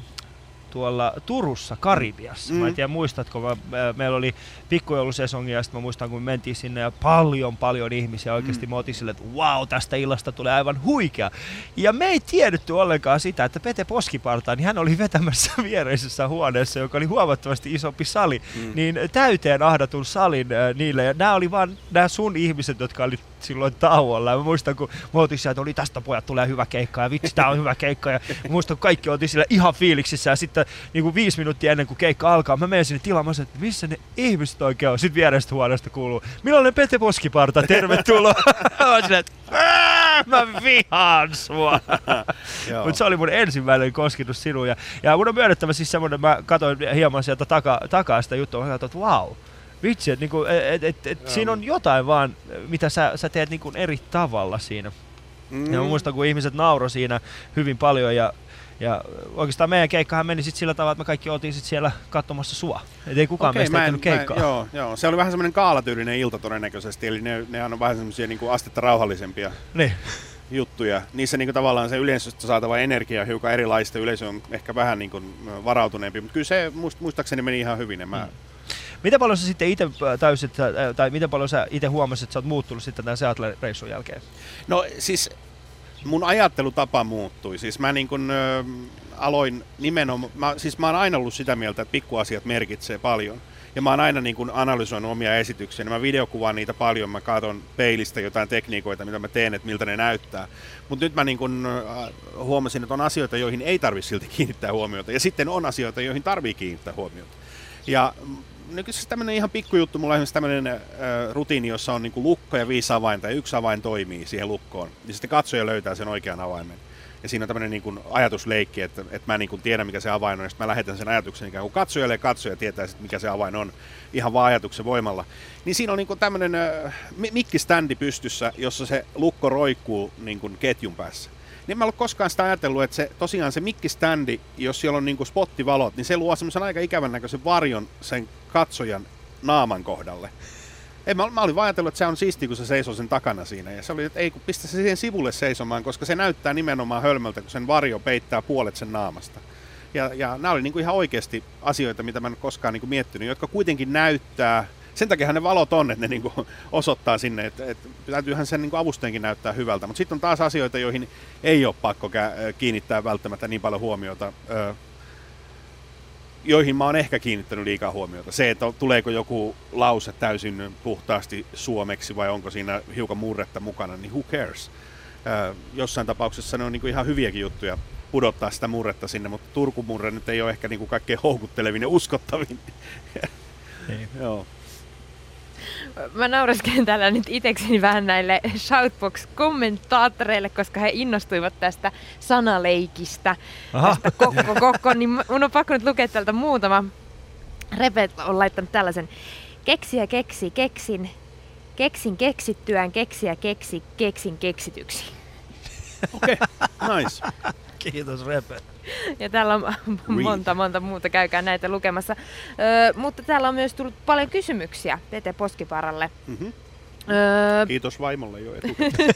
tuolla Turussa, Karibiassa. Mm. Mä en Mm. tiedä, muistatko, mä, meillä oli pikkujoulusesongi ja sitten mä muistan, kun me mentiin sinne ja paljon, paljon ihmisiä oikeasti. Mm. Mä otin silleen, että wow, tästä illasta tulee aivan huikea. Ja me ei tiedetty ollenkaan sitä, että Pete Poskiparta, niin hän oli vetämässä *laughs* viereisessä huoneessa, joka oli huomattavasti isompi sali, mm. niin täyteen ahdatun salin äh, niille. Ja nämä oli vaan nämä sun ihmiset, jotka oli silloin tauolla. Ja mä muistan, kun mä otin sieltä, että oli tästä pojat tulee hyvä keikka ja vitsi, tää on hyvä keikka. Ja mä muistan, kun kaikki oltiin sillä ihan fiiliksissä ja sitten niin kuin viisi minuuttia ennen kuin keikka alkaa, mä menen sinne sanoin, että missä ne ihmiset oikein on. Sitten vierestä huoneesta kuuluu, millainen Pete Poskiparta, tervetuloa. *laughs* mä oon silleen, että "Ää, mä vihaan sua. Mutta se oli mun ensimmäinen kosketus sinuun. Ja, ja mun on myönnettävä siis semmoinen, mä katsoin hieman sieltä taka, takaa sitä juttua, mä katsoin, että wow, vitsi, että niinku, et, et, et, siinä on jotain vaan, mitä sä, sä teet niinku eri tavalla siinä. Mm. Ja mä muistan, kun ihmiset nauroi siinä hyvin paljon ja ja oikeastaan meidän keikkahan meni sit sillä tavalla, että me kaikki oltiin sit siellä katsomassa sua. Et ei kukaan Okei, meistä en- keikkaa. Mä, joo, joo, se oli vähän semmoinen kaalatyylinen ilta todennäköisesti, eli ne, ne on vähän semmoisia niin astetta rauhallisempia Niin. juttuja. Niissä niin kuin, tavallaan se yleisöstä saatava energia on hiukan erilaista, yleisö on ehkä vähän niin kuin, varautuneempi, mutta kyllä se muist, muistaakseni meni ihan hyvin. Mä, Mm. Miten paljon sä sitten itse täysit, äh, tai miten paljon sä itse huomasit, että sä oot muuttunut sitten tämän Seattle-reissun jälkeen? No siis mun ajattelutapa muuttui. Siis mä niin kun, ö, aloin nimenomaan, mä, siis mä oon aina ollut sitä mieltä, että pikkuasiat merkitsee paljon. Ja mä oon aina niin kun analysoinut omia esityksiä. Mä videokuvaan niitä paljon, mä katson peilistä jotain tekniikoita, mitä mä teen, että miltä ne näyttää. Mutta nyt mä niin kun, äh, huomasin, että on asioita, joihin ei tarvitse silti kiinnittää huomiota. Ja sitten on asioita, joihin tarvii kiinnittää huomiota. Ja mm, nykyisessä tämmöinen ihan pikkujuttu, mulla on esimerkiksi tämmöinen äh, rutiini, jossa on niinku lukko ja viisi avainta ja yksi avain toimii siihen lukkoon. Ja sitten katsoja löytää sen oikean avaimen. Ja siinä on tämmöinen niinku ajatusleikki, että, että mä niinku tiedän mikä se avain on, ja sitten mä lähetän sen ajatuksen ikään kuin katsojalle ja katsoja tietää sitten mikä se avain on ihan vaan ajatuksen voimalla. Niin siinä on niinku tämmöinen äh, mi- mikkiständi pystyssä, jossa se lukko roikkuu niinku ketjun päässä. Niin mä en ollut koskaan sitä ajatellut, että se, tosiaan se mikkiständi, jos siellä on niinku spottivalot, niin se luo semmoisen aika ikävän näköisen varjon sen katsojan naaman kohdalle. Ei, mä, mä olin vaan ajatellut, että se on siisti, kun se seisoo sen takana siinä. Ja se oli, että ei kun pistä se siihen sivulle seisomaan, koska se näyttää nimenomaan hölmöltä, kun sen varjo peittää puolet sen naamasta. Ja, ja nämä oli niinku ihan oikeasti asioita, mitä mä en koskaan niinku miettinyt, jotka kuitenkin näyttää, sen takia ne valot on, että ne niinku *laughs* osoittaa sinne, että, että täytyyhän sen niinku avustajankin näyttää hyvältä. Mutta sitten on taas asioita, joihin ei ole pakko kiinnittää välttämättä niin paljon huomiota, joihin mä oon ehkä kiinnittänyt liikaa huomiota. Se, että tuleeko joku lause täysin puhtaasti suomeksi vai onko siinä hiukan murretta mukana, niin who cares? Jossain tapauksessa ne on niinku ihan hyviäkin juttuja pudottaa sitä murretta sinne, mutta Turku-murre nyt ei ole ehkä niinku kaikkein houkuttelevin ja uskottavin. Niin. *laughs* Joo. Mä naureskelen täällä nyt itekseni vähän näille Shoutbox-kommentaattoreille, koska he innostuivat tästä sanaleikistä. Aha. Tästä kokko, kokko, niin mun on pakko nyt lukea täältä muutama. Repet on laittanut tällaisen. Keksiä, keksi, keksin. Keksin keksittyään, keksiä, keksi, keksin keksityksi. Okei, okay. nice. Kiitos Repe. Ja täällä on monta, monta muuta, käykää näitä lukemassa. Öö, mutta täällä on myös tullut paljon kysymyksiä Pete Poskiparalle. Mm-hmm. Öö, Kiitos vaimolle jo etukäteen.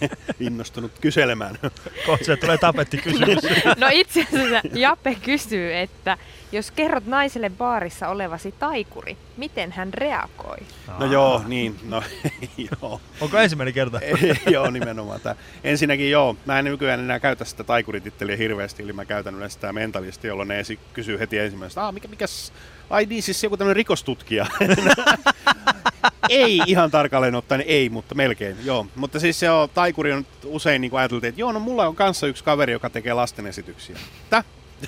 *laughs* Innostunut kyselemään. Kohta se tulee tapetti kysymys. *laughs* no itse asiassa Jape kysyy, että jos kerrot naiselle baarissa olevasi taikuri, miten hän reagoi? No joo, niin, no *laughs* joo. Onko ensimmäinen kerta? Ei, joo, nimenomaan. Tää. Ensinnäkin joo, mä en nykyään enää käytä sitä taikurititteliä hirveästi, eli mä käytän yleensä sitä mentalisti, jolloin ne esi- kysyy heti ensimmäisenä, ah, mikä, mikäs, ai niin, siis joku tämmöinen rikostutkija. Ei ihan tarkalleen ottaen, ei, mutta melkein, joo. Mutta siis se on, taikuri on usein niin ajateltiin, että joo, no mulla on kanssa yksi kaveri, joka tekee lasten esityksiä. Tä?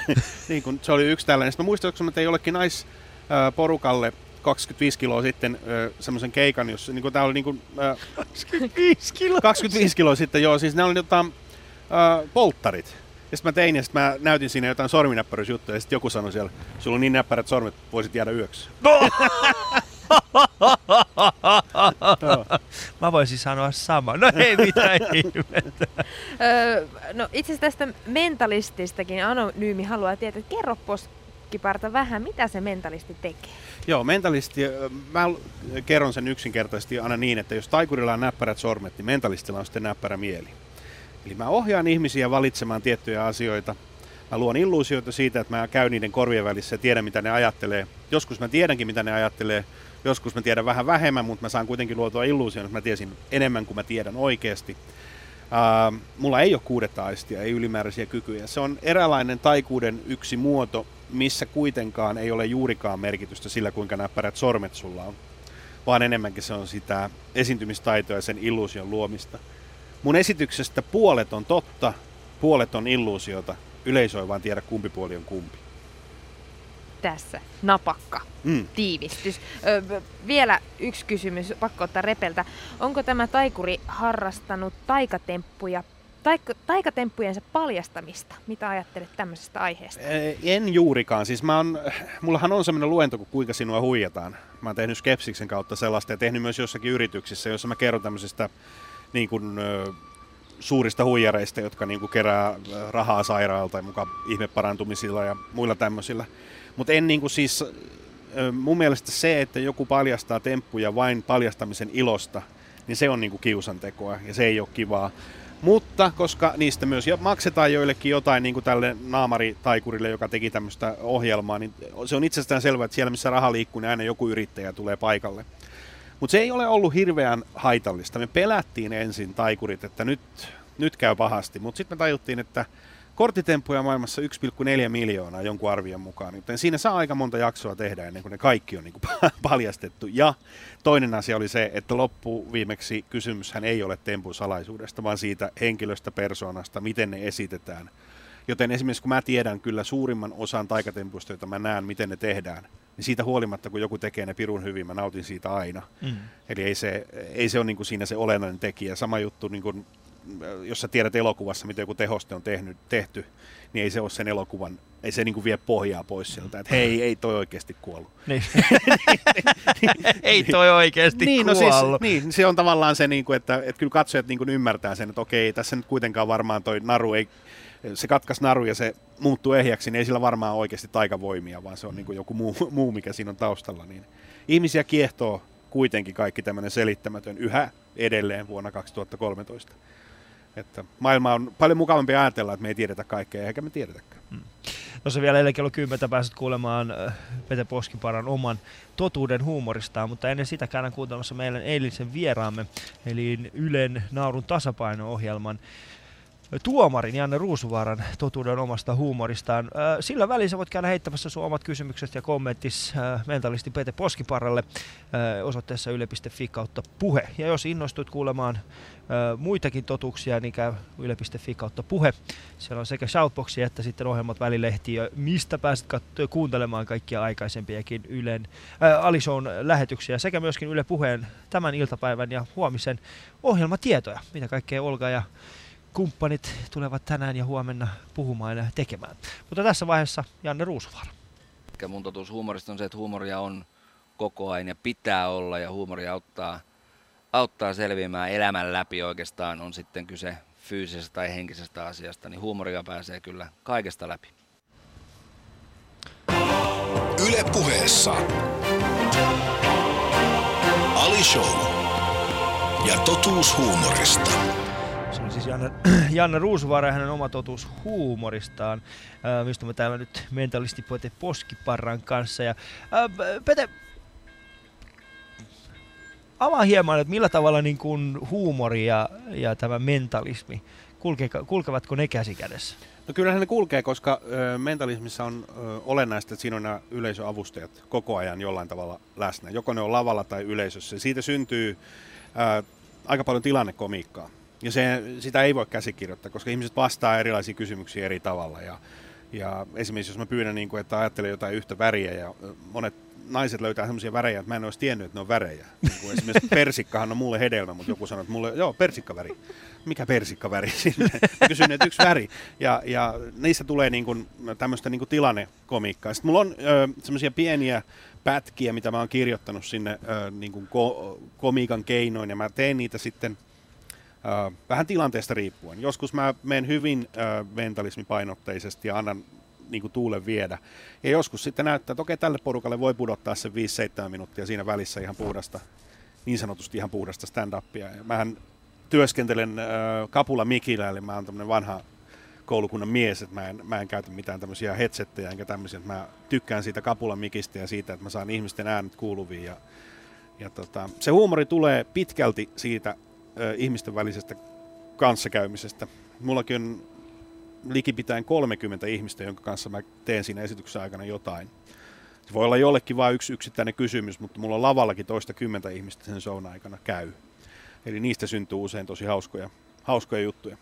*laughs* niin kuin, se oli yksi tällainen. Sitten mä muistan, että mä tein jollekin naisporukalle 25 kiloa sitten semmoisen keikan, jossa niin kuin, tää oli niin kuin, ö, 5 kiloa. 25 kiloa sitten, joo, siis ne oli jotain äh, polttarit. Ja sitten mä tein ja sitten mä näytin siinä jotain sorminäppäryysjuttuja ja sitten joku sanoi siellä, sulla on niin näppärät sormet, voisit jäädä yöksi. No! *laughs* Mä voisin sanoa sama. No ei mitään *laughs* ihmettä. Öö, no itse asiassa tästä mentalististakin Anonyymi haluaa tietää, että kerro pos, poskiparta vähän, mitä se mentalisti tekee? Joo, mentalisti, mä kerron sen yksinkertaisesti aina niin, että jos taikurilla on näppärät sormet, niin mentalistilla on sitten näppärä mieli. Eli mä ohjaan ihmisiä valitsemaan tiettyjä asioita. Mä luon illuusioita siitä, että mä käyn niiden korvien välissä ja tiedän, mitä ne ajattelee. Joskus mä tiedänkin, mitä ne ajattelee. Joskus mä tiedän vähän vähemmän, mutta mä saan kuitenkin luotua illuusion, että mä tiesin enemmän kuin mä tiedän oikeasti. Uh, mulla ei ole kuudetta aistia, ei ylimääräisiä kykyjä. Se on eräänlainen taikuuden yksi muoto, missä kuitenkaan ei ole juurikaan merkitystä sillä, kuinka näppärät sormet sulla on, vaan enemmänkin se on sitä esiintymistaitoa ja sen illuusion luomista. Mun esityksestä puolet on totta, puolet on illuusiota. Yleisö ei vaan tiedä, kumpi puoli on kumpi. Tässä napakka mm. tiivistys. Ö, vielä yksi kysymys, pakko ottaa repeltä. Onko tämä taikuri harrastanut taikatemppuja taik- taikatemppujensa paljastamista. Mitä ajattelet tämmöisestä aiheesta? En juurikaan. Siis mä on, mullahan on semmoinen luento kuin kuinka sinua huijataan. Mä oon tehnyt Skepsiksen kautta sellaista ja tehnyt myös jossakin yrityksissä, jossa mä kerron tämmöisestä niin kuin, suurista huijareista, jotka niin kuin kerää rahaa sairaalta ja mukaan ihmeparantumisilla ja muilla tämmöisillä. Mutta en niin kuin siis, mun mielestä se, että joku paljastaa temppuja vain paljastamisen ilosta, niin se on niin kuin kiusantekoa ja se ei ole kivaa. Mutta koska niistä myös maksetaan joillekin jotain, niin kuin tälle naamaritaikurille, joka teki tämmöistä ohjelmaa, niin se on itsestään selvää, että siellä missä raha liikkuu, niin aina joku yrittäjä tulee paikalle. Mutta se ei ole ollut hirveän haitallista. Me pelättiin ensin taikurit, että nyt, nyt käy pahasti, mutta sitten me tajuttiin, että korttitemppuja maailmassa 1,4 miljoonaa jonkun arvion mukaan, joten siinä saa aika monta jaksoa tehdä ennen kuin ne kaikki on niin kuin *laughs* paljastettu. Ja toinen asia oli se, että loppu viimeksi kysymyshän ei ole tempun salaisuudesta, vaan siitä henkilöstä, persoonasta, miten ne esitetään. Joten esimerkiksi kun mä tiedän kyllä suurimman osan taikatempuista, joita mä näen, miten ne tehdään, niin siitä huolimatta, kun joku tekee ne pirun hyvin, mä nautin siitä aina. Mm. Eli ei se, ei se ole niin kuin siinä se olennainen tekijä. Sama juttu niin kuin jos sä tiedät elokuvassa, miten joku tehoste on tehnyt, tehty, niin ei se ole sen elokuvan, ei se niinku vie pohjaa pois sieltä, että hei, ei toi oikeasti kuollut. *laughs* Niin. *laughs* ei toi oikeasti niin, kuollut. No siis, niin, se on tavallaan se, niinku, että, että kyllä katsojat niinku ymmärtää sen, että okei, tässä nyt kuitenkaan varmaan toi naru ei, se katkas naru ja se muuttuu ehjäksi, niin ei sillä varmaan oikeasti taikavoimia, vaan se on niin joku muu, *laughs* muu, mikä siinä on taustalla. Niin ihmisiä kiehtoo kuitenkin kaikki tämmöinen selittämätön yhä edelleen vuonna 2013. Että maailma on paljon mukavampi ajatella, että me ei tiedetä kaikkea, eikä me tiedetäkään. Hmm. No se vielä eilen kello 10 pääset kuulemaan äh, Pete Poskiparan oman totuuden huumoristaan, mutta ennen sitä käydään kuuntelemassa meidän eilisen vieraamme, eli Ylen Naurun tasapaino-ohjelman tuomarin Janne Ruusuvaaran totuuden omasta huumoristaan. Sillä välissä voit käydä heittämässä sun omat kysymykset ja kommentis mentalisti Pete Poskiparralle osoitteessa yle.fi kautta puhe. Ja jos innostut kuulemaan muitakin totuuksia, niin käy yle.fi kautta puhe. Siellä on sekä shoutboxia että sitten ohjelmat välilehtiä, mistä pääset kuuntelemaan kaikkia aikaisempiakin Ylen äh, Alishon lähetyksiä sekä myöskin Yle Puheen tämän iltapäivän ja huomisen ohjelmatietoja, mitä kaikkea Olga ja kumppanit tulevat tänään ja huomenna puhumaan ja tekemään. Mutta tässä vaiheessa Janne Ruusuvaara. Mun totuus huumorista on se, että huumoria on koko ajan ja pitää olla ja huumori auttaa, auttaa selviämään elämän läpi oikeastaan, on sitten kyse fyysisestä tai henkisestä asiasta, niin huumoria pääsee kyllä kaikesta läpi. Yle puheessa Ali Show ja totuus huumorista. On siis Janne, *clears throat* Janne Ruusuvaara ja hänen oma totuus huumoristaan, äh, mistä me täällä nyt mentalisti Pete Poskiparran kanssa. Ja, äh, Pete, avaa hieman, että millä tavalla niin kuin huumori ja, ja tämä mentalismi, kulke, kulkevatko ne käsi kädessä? No kyllähän ne kulkee, koska ö, mentalismissa on ö, olennaista, että siinä on nämä yleisöavustajat koko ajan jollain tavalla läsnä. Joko ne on lavalla tai yleisössä. Siitä syntyy ö, aika paljon tilannekomiikkaa. Ja se, sitä ei voi käsikirjoittaa, koska ihmiset vastaa erilaisiin kysymyksiin eri tavalla. Ja, ja esimerkiksi jos mä pyydän, niin kuin, että ajattelen jotain yhtä väriä ja monet naiset löytää sellaisia värejä, että mä en olisi tiennyt, että ne on värejä. Niin kuin esimerkiksi *laughs* persikkahan on mulle hedelmä, mutta joku sanoo, että mulle, joo, persikkaväri. Mikä persikkaväri *laughs* sinne? Mä kysyn, että yksi väri. Ja, ja niissä tulee niin kuin, tämmöistä niin kuin tilannekomiikkaa. Sitten mulla on semmoisia pieniä pätkiä, mitä mä oon kirjoittanut sinne ö, niin kuin ko- komiikan keinoin, ja mä teen niitä sitten – vähän tilanteesta riippuen. Joskus mä menen hyvin mentalismipainotteisesti ja annan niin kuin tuulen viedä. Ja joskus sitten näyttää, että okei, tälle porukalle voi pudottaa se 5-7 minuuttia siinä välissä ihan puhdasta, niin sanotusti ihan puhdasta stand-upia. Ja mähän työskentelen äh, Kapula Mikillä, eli mä oon tämmöinen vanha koulukunnan mies, että mä en, mä en käytä mitään tämmöisiä headsetteja enkä tämmöisiä. Mä tykkään siitä Kapula Mikistä ja siitä, että mä saan ihmisten äänet kuuluviin. Ja, ja tota, se huumori tulee pitkälti siitä ihmisten välisestä kanssakäymisestä. Mullakin on likipitäen 30 ihmistä, jonka kanssa mä teen siinä esityksen aikana jotain. Se voi olla jollekin vain yksi yksittäinen kysymys, mutta mulla on lavallakin toista kymmentä ihmistä sen shown aikana käy. Eli niistä syntyy usein tosi hauskoja, hauskoja juttuja.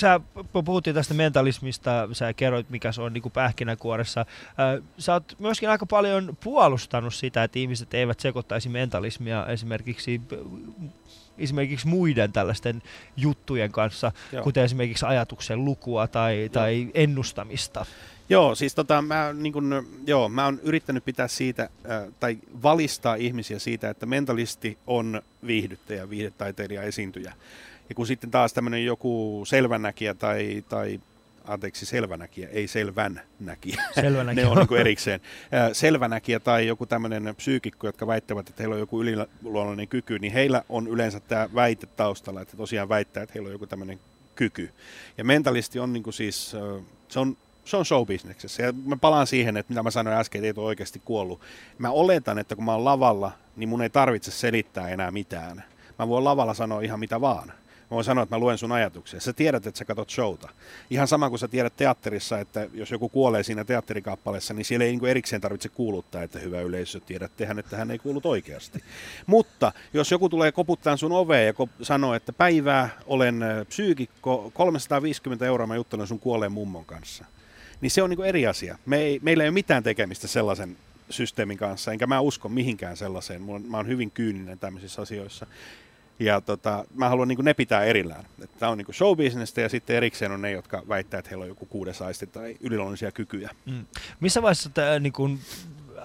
Sä puhuttiin tästä mentalismista, sä kerroit mikä se on niin kuin pähkinäkuoressa. Äh, sä oot myöskin aika paljon puolustanut sitä, että ihmiset eivät sekoittaisi mentalismia esimerkiksi esimerkiksi muiden tällaisten juttujen kanssa, Joo. kuten esimerkiksi ajatuksen lukua tai, tai ennustamista. Joo, siis tota, mä, niin kun, joo, mä oon yrittänyt pitää siitä, äh, tai valistaa ihmisiä siitä, että mentalisti on viihdyttäjä, viihdetaiteilija, esiintyjä. Ja kun sitten taas tämmöinen joku selvänäkijä tai, tai anteeksi, selvänäkijä, ei selvän näkijä. Selvänäkijä. *laughs* ne on niin erikseen. Selvänäkijä tai joku tämmöinen psyykikko, jotka väittävät, että heillä on joku yliluonnollinen kyky, niin heillä on yleensä tämä väite taustalla, että tosiaan väittää, että heillä on joku tämmöinen kyky. Ja mentalisti on niin kuin siis, se on se on showbisneksessä. Ja mä palaan siihen, että mitä mä sanoin äsken, että ei ole oikeasti kuollut. Mä oletan, että kun mä oon lavalla, niin mun ei tarvitse selittää enää mitään. Mä voin lavalla sanoa ihan mitä vaan. Mä voin sanoa, että mä luen sun ajatuksia. Sä tiedät, että sä katsot showta. Ihan sama kuin sä tiedät teatterissa, että jos joku kuolee siinä teatterikappaleessa, niin siellä ei niin erikseen tarvitse kuuluttaa, että hyvä yleisö, tiedät tehän, että hän ei kuulut oikeasti. Mutta jos joku tulee koputtaa sun oveen ja sanoo, että päivää olen psyykikko, 350 euroa mä juttelen sun kuolleen mummon kanssa, niin se on niin eri asia. Me ei, meillä ei ole mitään tekemistä sellaisen systeemin kanssa, enkä mä usko mihinkään sellaiseen. Mä oon hyvin kyyninen tämmöisissä asioissa. Ja tota, mä haluan niin ne pitää erillään. Tämä on niin showbusinessta ja sitten erikseen on ne, jotka väittää, että heillä on joku kuudes aisti tai yliluonnollisia kykyjä. Mm. Missä vaiheessa tämä niin kuin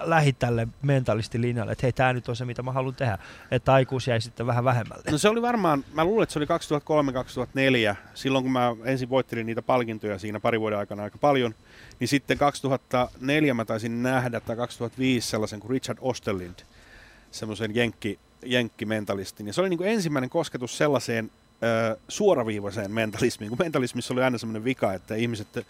lähit tälle mentalistilinjalle, että hei, tämä nyt on se, mitä mä haluan tehdä, että aikuis jäi sitten vähän vähemmälle? No se oli varmaan, mä luulen, että se oli 2003-2004, silloin kun mä ensin voittelin niitä palkintoja siinä pari vuoden aikana aika paljon, niin sitten 2004 mä taisin nähdä, tai 2005 sellaisen kuin Richard Osterlind, semmoisen jenkki jenkkimentalistin. Ja se oli niin kuin ensimmäinen kosketus sellaiseen ö, suoraviivaiseen mentalismiin, kun mentalismissa oli aina semmoinen vika, että ihmiset... Ö,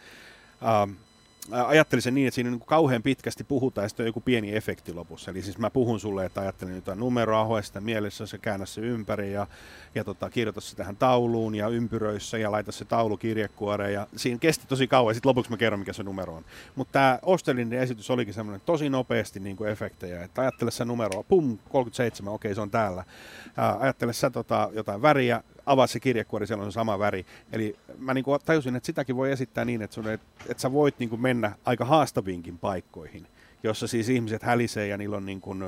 ajattelin sen niin, että siinä niin kauhean pitkästi puhutaan ja sitten on joku pieni efekti lopussa. Eli siis mä puhun sulle, että ajattelin jotain numeroa, hoe sitä mielessä, se käännä se ympäri ja, ja tota, kirjoita se tähän tauluun ja ympyröissä ja laita se taulu kirjekuoreen. Ja siinä kesti tosi kauan ja sitten lopuksi mä kerron, mikä se numero on. Mutta tämä Ostelin esitys olikin semmoinen tosi nopeasti niin kuin efektejä, että ajattele se numeroa, pum, 37, okei se on täällä. Ää, ajattele sä tota, jotain väriä, avaa se kirjekuori, siellä on sama väri. Eli mä niin kuin tajusin, että sitäkin voi esittää niin, että, sun, että, että sä voit niin kuin mennä aika haastaviinkin paikkoihin jossa siis ihmiset hälisee ja niillä on niin kuin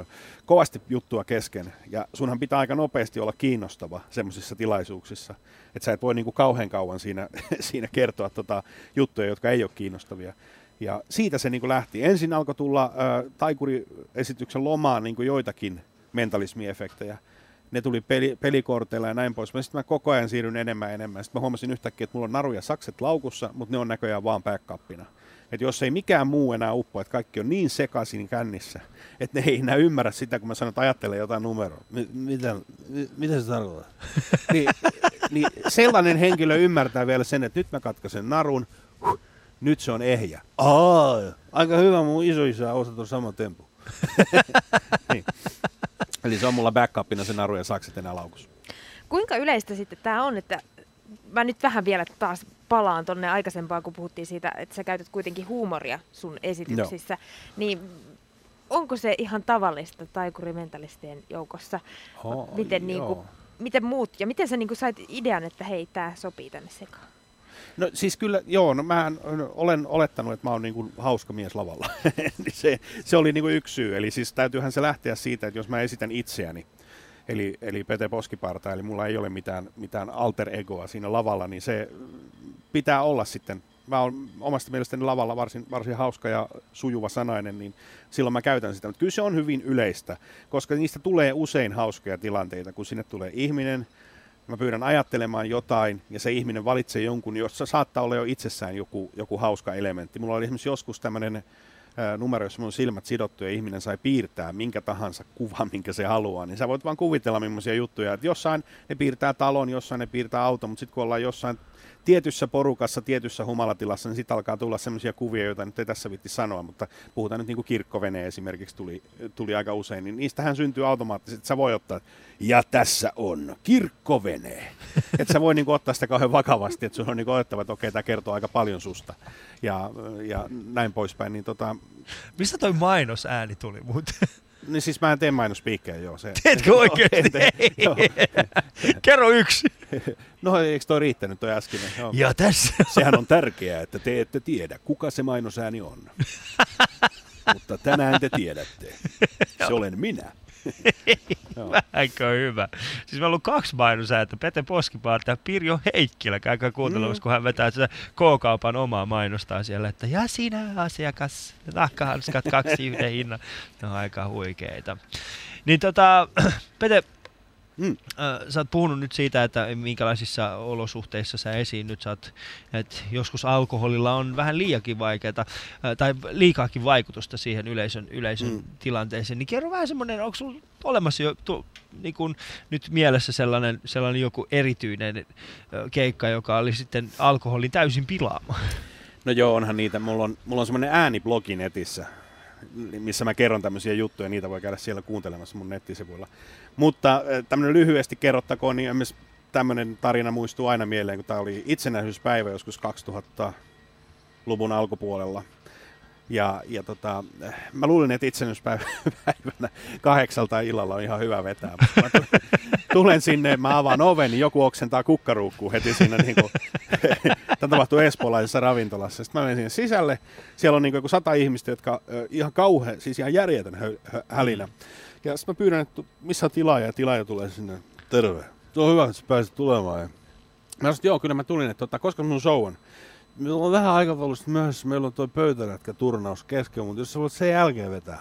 kovasti juttua kesken. Ja sunhan pitää aika nopeasti olla kiinnostava semmoisissa tilaisuuksissa, että sä et voi niin kuin kauhean kauan siinä, *laughs* siinä kertoa tota juttuja, jotka ei ole kiinnostavia. Ja siitä se niin kuin lähti. Ensin alkoi tulla äh, taikuriesityksen lomaan niin kuin joitakin mentalismiefektejä ne tuli peli, pelikorteilla ja näin pois. Sitten mä koko ajan siirryn enemmän ja enemmän. Sitten mä huomasin yhtäkkiä, että mulla on naru ja sakset laukussa, mutta ne on näköjään vaan backupina. Että jos ei mikään muu enää uppo, että kaikki on niin sekaisin kännissä, että ne ei enää ymmärrä sitä, kun mä sanon, että ajattelen jotain numeroa. M- mitä, mitä se tarkoittaa? *laughs* niin, niin sellainen henkilö ymmärtää vielä sen, että nyt mä katkaisen narun, huh, nyt se on ehjä. Aa, aika hyvä mun isoisä osat on sama tempo. niin. Eli se on mulla backupina se naru ja sakset enää laukussa. Kuinka yleistä sitten tämä on, että mä nyt vähän vielä taas palaan tonne aikaisempaan, kun puhuttiin siitä, että sä käytät kuitenkin huumoria sun esityksissä, no. niin onko se ihan tavallista taikurimentalistien joukossa? Oh, miten, niin kuin, miten muut, ja miten sä niin kuin sait idean, että hei, tämä sopii tänne sekaan? No siis kyllä, joo, no mä olen olettanut, että mä oon niin kuin hauska mies lavalla. *laughs* se, se oli niin kuin yksi syy. Eli siis täytyyhän se lähteä siitä, että jos mä esitän itseäni, eli, eli Pete Poskiparta, eli mulla ei ole mitään, mitään alter egoa siinä lavalla, niin se pitää olla sitten mä oon omasta mielestäni lavalla varsin, varsin hauska ja sujuva sanainen, niin silloin mä käytän sitä. Mutta kyllä se on hyvin yleistä, koska niistä tulee usein hauskoja tilanteita, kun sinne tulee ihminen, Mä pyydän ajattelemaan jotain ja se ihminen valitsee jonkun, jossa saattaa olla jo itsessään joku, joku hauska elementti. Mulla oli esimerkiksi joskus tämmöinen numero, jossa mun silmät sidottu ja ihminen sai piirtää minkä tahansa kuvan, *laughs* minkä se haluaa, niin sä voit vaan kuvitella millaisia juttuja. Että jossain ne piirtää talon, jossain ne piirtää auton, mutta sitten kun ollaan jossain tietyssä porukassa, tietyssä humalatilassa, niin sitten alkaa tulla sellaisia kuvia, joita nyt ei tässä vitti sanoa, mutta puhutaan nyt niin kuin kirkkovene esimerkiksi tuli, tuli aika usein, niin niistähän syntyy automaattisesti, että sä voi ottaa, ja tässä on kirkkovene. *laughs* että sä voi niin kuin ottaa sitä kauhean vakavasti, että sun on niin otettava, että okei, tämä kertoo aika paljon susta, ja, ja näin poispäin. Niin tota... Mistä toi mainosääni tuli muuten? *laughs* Niin siis mä en tee mainospiikkejä, joo. Se, Teetkö *laughs* oikeesti? *laughs* Joo, Kerro yksi. *laughs* No eikö toi riittänyt toi äskeinen? Joo. Ja tässä Sehän on tärkeää, että te ette tiedä, kuka se mainosääni on. Mutta tänään te tiedätte. Se olen minä. Vähänkö hyvä. Siis meillä on kaksi mainosääntä. Pete Poskipaarta ja Pirjo Heikkilä. Käykää kuuntelemassa, mm. kun hän vetää sitä K-kaupan omaa mainostaa siellä, että ja sinä asiakas, nahkahanskat kaksi yhden hinnan. Ne on aika huikeita. Niin tota, *clears throat* Pete, Mm. Sä oot puhunut nyt siitä, että minkälaisissa olosuhteissa sä esiinnyt. Sä oot, että joskus alkoholilla on vähän liiakin vaikeaa tai liikaakin vaikutusta siihen yleisön, yleisön mm. tilanteeseen. Niin kerro vähän semmoinen, onko sulla olemassa jo tu, niin kun, nyt mielessä sellainen, sellainen joku erityinen keikka, joka oli sitten alkoholin täysin pilaama? No joo, onhan niitä. Mulla on, mulla on semmoinen ääniblogi netissä, missä mä kerron tämmöisiä juttuja, niitä voi käydä siellä kuuntelemassa mun nettisivuilla. Mutta tämmöinen lyhyesti kerrottakoon, niin myös tämmöinen tarina muistuu aina mieleen, kun tämä oli itsenäisyyspäivä joskus 2000-luvun alkupuolella. Ja, ja tota, mä luulin, että itsenäisyyspäivänä *laughs* kahdeksalta illalla on ihan hyvä vetää. Mä *laughs* tulen sinne, mä avaan oven, niin joku oksentaa kukkaruukkuun heti siinä. Niin kuin, *laughs* tämä tapahtui espoolaisessa ravintolassa. Sitten mä menen sinne sisälle. Siellä on niin kuin sata ihmistä, jotka ihan kauhean, siis ihan järjetön hälinä. Ja sitten mä pyydän, että missä on tilaaja, ja tilaaja tulee sinne. Terve. Se on hyvä, että sä pääsit tulemaan. Ja mä sanoin, että joo, kyllä mä tulin, että tota, koska mun show on. Meillä on vähän aikataulusta myöhässä, meillä on toi pöytälätkä turnaus kesken, mutta jos sä voit sen jälkeen vetää.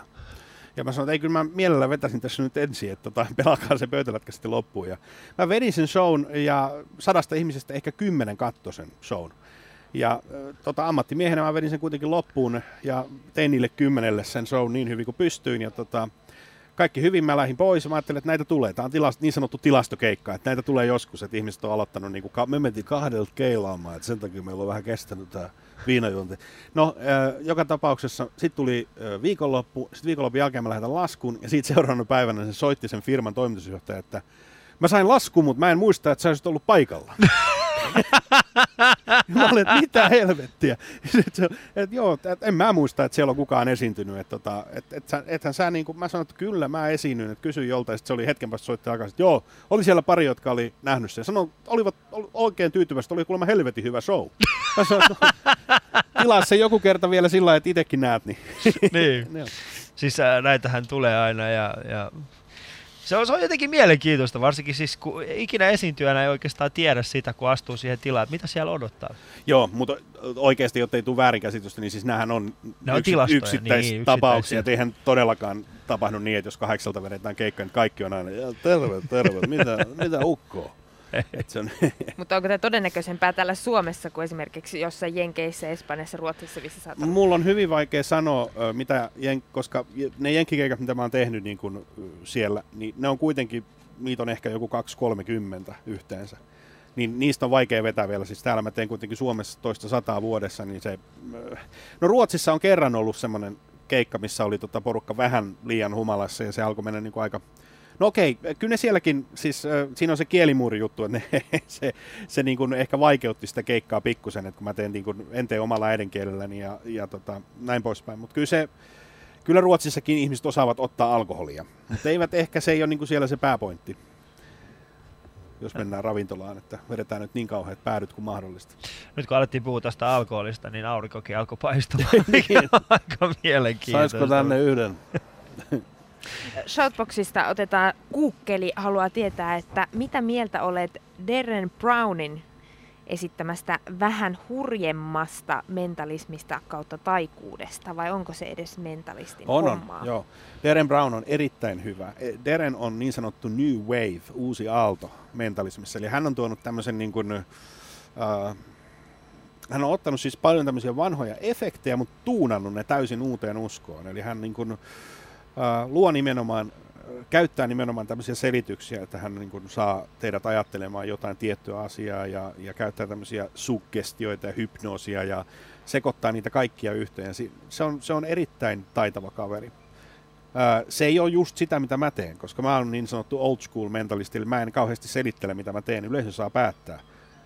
Ja mä sanoin, että ei kyllä mä mielellä vetäisin tässä nyt ensin, että tota, *laughs* pelaakaan se pöytälätkä sitten loppuun. Ja mä vedin sen shown ja sadasta ihmisestä ehkä kymmenen katto sen shown. Ja tota, ammattimiehenä mä vedin sen kuitenkin loppuun ja tein niille kymmenelle sen show niin hyvin kuin pystyin. Ja tota, kaikki hyvin, mä lähdin pois mä ajattelin, että näitä tulee. Tämä on tilast, niin sanottu tilastokeikka, että näitä tulee joskus, että ihmiset on aloittanut, niin kuin, me mentiin kahdelta keilaamaan, että sen takia meillä on vähän kestänyt tämä viinajuonti. No, äh, joka tapauksessa sitten tuli äh, viikonloppu, sitten viikonlopun jälkeen mä lähdin laskun ja siitä seuraavana päivänä se soitti sen firman toimitusjohtaja, että mä sain laskun, mutta mä en muista, että sä olisit ollut paikalla. *laughs* *laughs* mä olin, että mitä helvettiä. *laughs* Sitten että joo, että en mä muista, että siellä on kukaan esiintynyt. Että, tota, että, että, ethän sä niin kuin, mä sanoin, että kyllä mä esiinnyin, että kysyin joltain, sitten se oli hetken päästä soitti takaisin, että joo, oli siellä pari, jotka oli nähnyt sen. Sanoin, olivat oli oikein tyytyväiset, oli kuulemma helvetin hyvä show. Mä sanoin, että no, *laughs* tilaa se joku kerta vielä sillä että itsekin näet. Niin. niin. siis näitähän tulee aina ja, ja se on, se on jotenkin mielenkiintoista, varsinkin siis kun ikinä esiintyjänä ei oikeastaan tiedä sitä, kun astuu siihen tilaan, että mitä siellä odottaa. Joo, mutta oikeasti, jotta ei tule väärinkäsitystä, niin siis nämähän on, ne on yks, yksittäistapauksia, niin, eihän todellakaan tapahdu niin, että jos kahdeksalta vedetään keikka, niin kaikki on aina, terve, terve, mitä, mitä ukkoa? *laughs* on *laughs* Mutta onko tämä todennäköisempää täällä Suomessa kuin esimerkiksi jossain Jenkeissä, Espanjassa, Ruotsissa, missä saattaa Mulla on hyvin vaikea sanoa, mitä, koska ne jenkkikeikat, mitä mä oon tehnyt niin kun siellä, niin ne on kuitenkin, niitä on ehkä joku 2-30 yhteensä. Niin niistä on vaikea vetää vielä. Siis täällä mä teen kuitenkin Suomessa toista sataa vuodessa, niin se... No Ruotsissa on kerran ollut semmoinen keikka, missä oli tota porukka vähän liian humalassa ja se alkoi mennä niin kuin aika No okei, kyllä ne sielläkin, siis äh, siinä on se kielimuuri juttu, että ne, *laughs* se, se niin kuin ehkä vaikeutti sitä keikkaa pikkusen, että kun mä teen, niin kuin, en tee omalla äidinkielelläni ja, ja tota, näin poispäin. Mutta kyllä se, kyllä Ruotsissakin ihmiset osaavat ottaa alkoholia, mutta eivät ehkä se ei ole niin kuin siellä se pääpointti jos mennään ravintolaan, että vedetään nyt niin kauheat päädyt kuin mahdollista. Nyt kun alettiin puhua tästä alkoholista, niin aurinkokin alkoi paistumaan, mikä *laughs* on aika mielenkiintoista. Saisiko tänne yhden? *laughs* Shoutboxista otetaan kuukkeli, haluaa tietää, että mitä mieltä olet Darren Brownin esittämästä vähän hurjemmasta mentalismista kautta taikuudesta, vai onko se edes mentalistin On, on, joo. Darren Brown on erittäin hyvä. E, Darren on niin sanottu new wave, uusi aalto mentalismissa. Eli hän on tuonut tämmöisen niin kuin, äh, hän on ottanut siis paljon tämmöisiä vanhoja efektejä, mutta tuunannut ne täysin uuteen uskoon. Eli hän niin kuin, äh, luo nimenomaan, äh, käyttää nimenomaan tämmöisiä selityksiä, että hän niin kuin saa teidät ajattelemaan jotain tiettyä asiaa ja, ja käyttää tämmöisiä suggestioita ja hypnoosia ja sekoittaa niitä kaikkia yhteen. Se on, se on erittäin taitava kaveri. Ää, Se ei ole just sitä, mitä mä teen, koska mä oon niin sanottu old school mentalisti, eli mä en kauheasti selittele, mitä mä teen. Yleisö saa päättää.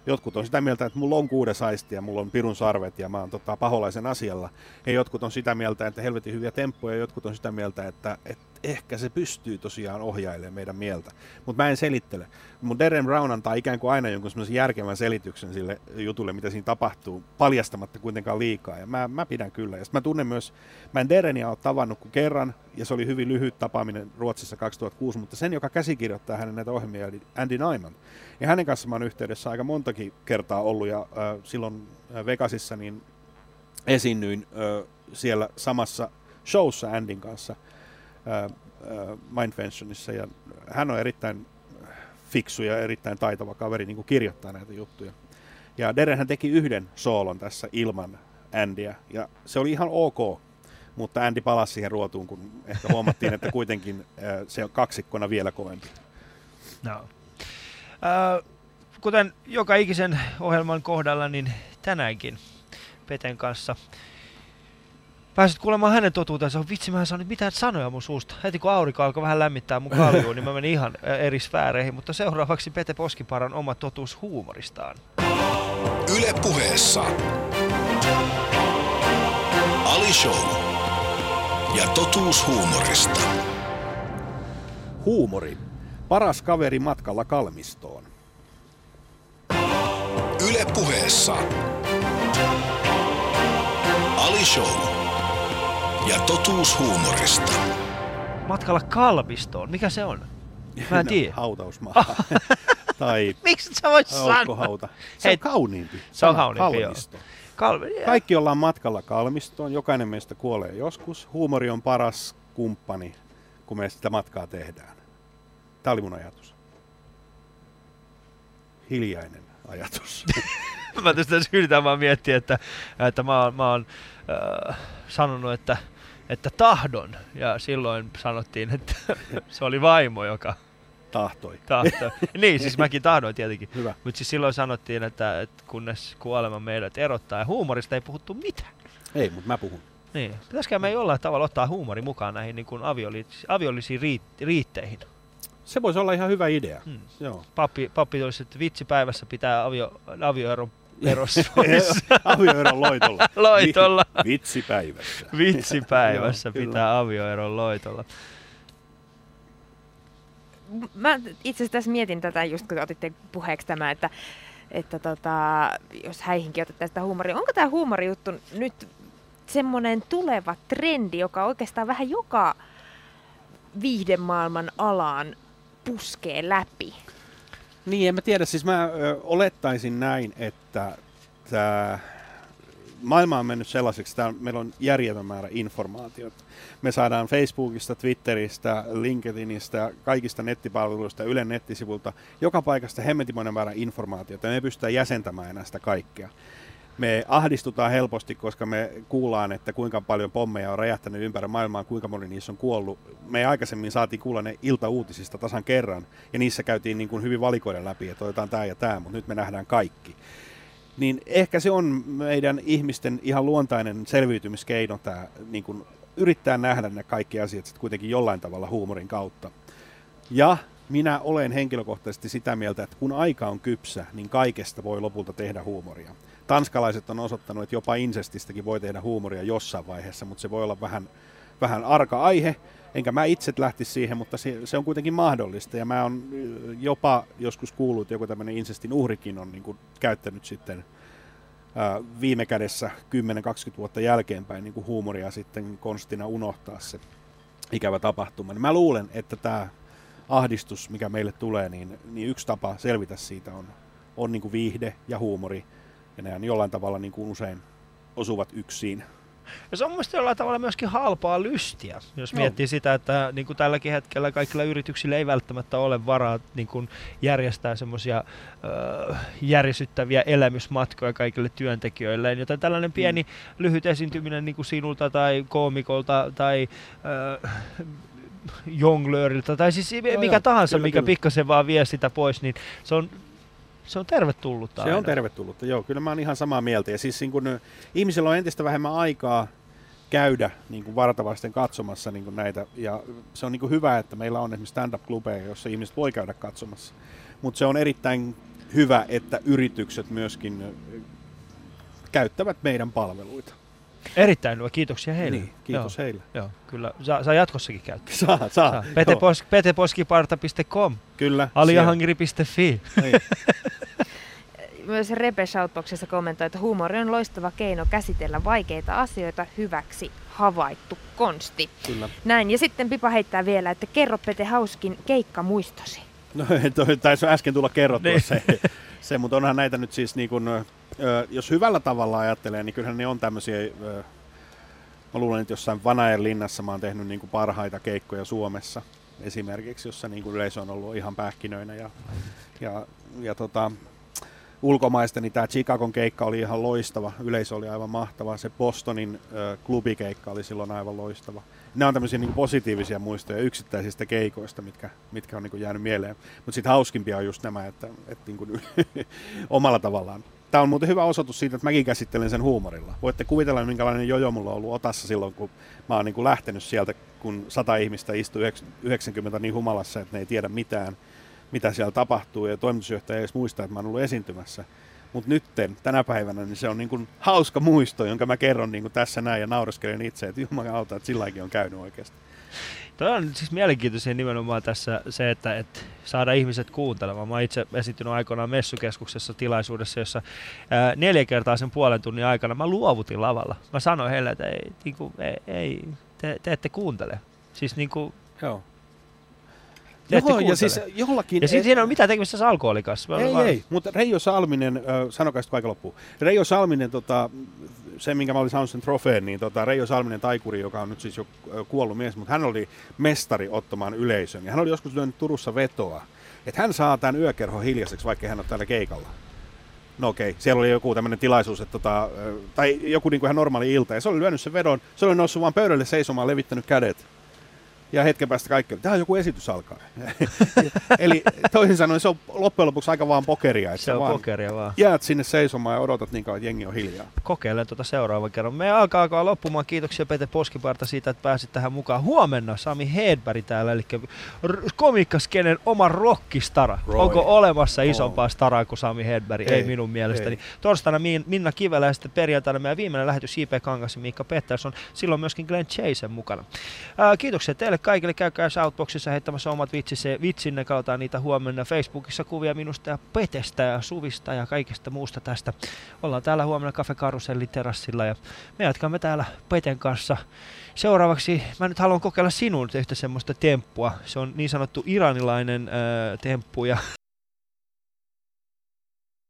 Jotkut on sitä mieltä, että mulla on kuudes aisti ja mulla on pirun sarvet ja mä oon tota, paholaisen asialla. Ja jotkut on sitä mieltä, että helvetin hyviä temppuja, ja jotkut on sitä mieltä, että, että ehkä se pystyy tosiaan ohjailemaan meidän mieltä. Mutta mä en selittele. Mun Darren Brown antaa ikään kuin aina jonkun semmoisen järkevän selityksen sille jutulle, mitä siinä tapahtuu, paljastamatta kuitenkaan liikaa. Ja mä, mä pidän kyllä. Ja mä tunnen myös, mä en Darrenia ole tavannut kuin kerran, ja se oli hyvin lyhyt tapaaminen Ruotsissa 2006, mutta sen, joka käsikirjoittaa hänen näitä ohjelmia, eli Andy Nyman. Ja hänen kanssaan mä oon yhteydessä aika montakin kertaa ollut, ja äh, silloin äh, Vegasissa niin esiinnyin äh, siellä samassa showssa Andin kanssa Mindventionissa, ja hän on erittäin fiksu ja erittäin taitava kaveri niin kuin kirjoittaa näitä juttuja. Ja Derenhän teki yhden soolon tässä ilman Andyä, ja se oli ihan ok, mutta Andy palasi siihen ruotuun, kun ehkä huomattiin, että kuitenkin se on kaksikkona vielä kovempi. No. Äh, kuten joka ikisen ohjelman kohdalla, niin tänäänkin Peten kanssa pääsit kuulemaan hänen totuutensa. Vitsi, mä en saanut mitään sanoja mun suusta. Heti kun aurinko alkoi vähän lämmittää mun *laughs* kaljuun, niin mä menin ihan eri sfääreihin. Mutta seuraavaksi Pete Poskiparan oma totuus huumoristaan. Yle puheessa. Ali Show. Ja totuus huumorista. Huumori. Paras kaveri matkalla kalmistoon. Yle puheessa. Ali Show. Ja totuus huumorista. Matkalla kalmistoon. Mikä se on? Mä en *laughs* tiedä. Hautausmaa. *laughs* tai Miksi sä voit sanoa? Se Hei, on kauniimpi. se on kauniimpi, joo. kalmisto. Kalmi- Kaikki ollaan matkalla kalmistoon. Jokainen meistä kuolee joskus. Huumori on paras kumppani, kun me sitä matkaa tehdään. Tämä oli mun ajatus. Hiljainen ajatus. *laughs* mä tästä yritän vaan miettiä, että, että mä oon, mä oon äh, sanonut, että, että tahdon. Ja silloin sanottiin, että *laughs* se oli vaimo, joka Tahtoi. tahtoi. niin, siis *laughs* mäkin tahdoin tietenkin. Hyvä. Mutta siis silloin sanottiin, että, että kunnes kuolema meidät erottaa. Ja huumorista ei puhuttu mitään. Ei, mutta mä puhun. Niin. Pitäisikö me jollain tavalla ottaa huumori mukaan näihin niin kuin avioliit- aviollisiin riit- riitteihin? Se voisi olla ihan hyvä idea. Hmm. Joo. Pappi, pappi olisi, että vitsi päivässä pitää avio, avioeron erossa pois. *laughs* Avioeron loitolla. *laughs* Loitolla. Vi- vitsi päivässä. *laughs* Vitsi päivässä Joo, kyllä. pitää avioeron loitolla. Mä itse asiassa tässä mietin tätä just kun otitte puheeksi tämä, että, että tota, jos häihinkin otetaan sitä huumoria. Onko tämä huumorijuttu nyt semmoinen tuleva trendi, joka oikeastaan vähän joka viihdemaailman alaan puskee läpi? Niin, en mä tiedä. Siis mä ö, olettaisin näin, että tämä maailma on mennyt sellaiseksi, että meillä on järjetön määrä informaatiota. Me saadaan Facebookista, Twitteristä, LinkedInistä, kaikista nettipalveluista, Ylen nettisivulta, joka paikasta hemmetimoinen määrä informaatiota. Me pystytään jäsentämään enää sitä kaikkea. Me ahdistutaan helposti, koska me kuullaan, että kuinka paljon pommeja on räjähtänyt ympäri maailmaa, kuinka moni niissä on kuollut. Me aikaisemmin saatiin kuulla ne iltauutisista tasan kerran, ja niissä käytiin niin kuin hyvin valikoiden läpi, että otetaan tämä ja tämä, mutta nyt me nähdään kaikki. Niin ehkä se on meidän ihmisten ihan luontainen selviytymiskeino tämä niin kuin yrittää nähdä ne kaikki asiat sit kuitenkin jollain tavalla huumorin kautta. Ja minä olen henkilökohtaisesti sitä mieltä, että kun aika on kypsä, niin kaikesta voi lopulta tehdä huumoria. Tanskalaiset on osoittanut, että jopa insestistäkin voi tehdä huumoria jossain vaiheessa, mutta se voi olla vähän, vähän arka aihe. Enkä mä itse lähtisi siihen, mutta se, se on kuitenkin mahdollista. Ja mä oon jopa joskus kuullut, että joku tämmöinen insestin uhrikin on niin kuin käyttänyt sitten ää, viime kädessä 10-20 vuotta jälkeenpäin niin kuin huumoria sitten konstina unohtaa se ikävä tapahtuma. Niin mä luulen, että tämä ahdistus, mikä meille tulee, niin, niin yksi tapa selvitä siitä on on niin kuin viihde ja huumori. Ja ne jollain tavalla niin kuin usein osuvat yksin. Ja se on mielestäni jollain tavalla myöskin halpaa lystiä, jos Joo. miettii sitä, että niin kuin tälläkin hetkellä kaikilla yrityksillä ei välttämättä ole varaa niin kuin järjestää semmoisia järisyttäviä elämysmatkoja kaikille työntekijöille, joten tällainen pieni lyhyt esiintyminen niin kuin sinulta tai koomikolta tai äh, jonglööriltä tai siis mikä joo, tahansa, kyllä, mikä kyllä. pikkasen vaan vie sitä pois, niin se on, se on tervetullutta Se on aina. tervetullutta, joo. Kyllä mä oon ihan samaa mieltä. Ja siis niin kun, ihmisillä on entistä vähemmän aikaa käydä niin kuin vartavasten katsomassa niin kuin näitä. Ja se on niin kuin hyvä, että meillä on esimerkiksi stand-up-klubeja, joissa ihmiset voi käydä katsomassa. Mutta se on erittäin hyvä, että yritykset myöskin käyttävät meidän palveluita. Erittäin hyvä, kiitoksia heille. Niin, kiitos Joo. heille. Joo, kyllä. Saa, saa jatkossakin käyttää. Saa, saa. Saa. Pete Joo, Pos- peteposkiparta.com, Kyllä. aliahangiri.fi. siellä. Niin. *laughs* Myös Repe Shoutboxissa kommentoi, että huumori on loistava keino käsitellä vaikeita asioita hyväksi havaittu konsti. Kyllä. Näin, ja sitten Pipa heittää vielä, että kerro Pete hauskin keikka muistosi. No toi taisi äsken tulla kerrottua Niin. se, se, mutta onhan näitä nyt siis niin kuin, jos hyvällä tavalla ajattelee, niin kyllähän ne on tämmöisiä, mä luulen, että jossain Vanajan linnassa mä oon tehnyt niin kuin parhaita keikkoja Suomessa esimerkiksi, jossa niin kuin yleisö on ollut ihan pähkinöinä ja, ja, ja tota, ulkomaista, niin tämä Chicagon keikka oli ihan loistava, yleisö oli aivan mahtava, se Bostonin ö, klubikeikka oli silloin aivan loistava. Nämä on tämmöisiä niin positiivisia muistoja yksittäisistä keikoista, mitkä, mitkä on niin jäänyt mieleen. Mutta sitten hauskimpia on just nämä, että, että niin kuin, *laughs* omalla tavallaan. Tämä on muuten hyvä osoitus siitä, että mäkin käsittelen sen huumorilla. Voitte kuvitella, minkälainen jojo mulla on ollut otassa silloin, kun mä oon niin kuin lähtenyt sieltä, kun sata ihmistä istuu 90 niin humalassa, että ne ei tiedä mitään, mitä siellä tapahtuu, ja toimitusjohtaja ei edes muista, että mä oon ollut esiintymässä. Mutta nytten, tänä päivänä, niin se on niin kuin hauska muisto, jonka mä kerron niin kuin tässä näin ja naureskelen itse, että jumalauta, että silläkin on käynyt oikeasti. Toi on siis mielenkiintoisia nimenomaan tässä se, että, että saada ihmiset kuuntelemaan. Mä itse esiintynyt aikoinaan messukeskuksessa tilaisuudessa, jossa ää, neljä kertaa sen puolen tunnin aikana mä luovutin lavalla. Mä sanoin heille, että ei, niin kuin, ei, ei te, te ette kuuntele. Siis niin kuin, Joo. Joo, ja siis jollakin... ja siis siinä ei ole mitään tekemistä tässä alkoholin kanssa. Ei, vaan- ei, mutta Reijo Salminen, äh, sanokaa sitten aika loppuu. Reijo Salminen, tota, se minkä mä olin saanut sen trofeen, niin tota, Reijo Salminen taikuri, joka on nyt siis jo kuollut mies, mutta hän oli mestari ottamaan yleisön. Ja hän oli joskus lyönyt Turussa vetoa, että hän saa tämän yökerho hiljaiseksi, vaikka hän on täällä keikalla. No okei, siellä oli joku tämmöinen tilaisuus, että tota, tai joku niin kuin ihan normaali ilta, ja se oli lyönyt sen vedon, se oli noussut vaan pöydälle seisomaan, levittänyt kädet. Ja hetken päästä kaikki oli, tämä joku esitys alkaa. *laughs* Eli toisin sanoen se on loppujen lopuksi aika vaan pokeria. Että Se on vaan pokeria vaan. Jäät sinne seisomaan ja odotat niin kauan, että jengi on hiljaa. Kokeilen tuota seuraavan kerran. Me alkaa alkaa loppumaan. Kiitoksia Pete Poskiparta siitä, että pääsit tähän mukaan. Huomenna Sami Hedberg täällä, eli komiikkaskenen oma rockistara. Roy. Onko olemassa isompaa staraa kuin Sami Hedberg? Ei, Ei, minun mielestäni. ei. Torstaina Min- Minna Kivelä ja sitten perjantaina meidän viimeinen lähetys J.P. Kangas ja Miikka Pettersson. Silloin myöskin Glenn Chasen mukana. Ää, kiitoksia teille kaikille. Käykää Shoutboxissa heittämässä omat vitsisse, vitsinne. Katsotaan niitä huomenna Facebookissa kuvia minusta ja Petestä ja Suvista ja kaikesta muusta tästä. Ollaan täällä huomenna Cafe Karusellin terassilla ja me jatkamme täällä Peten kanssa. Seuraavaksi mä nyt haluan kokeilla sinun yhtä semmoista temppua. Se on niin sanottu iranilainen äh, temppu ja *laughs*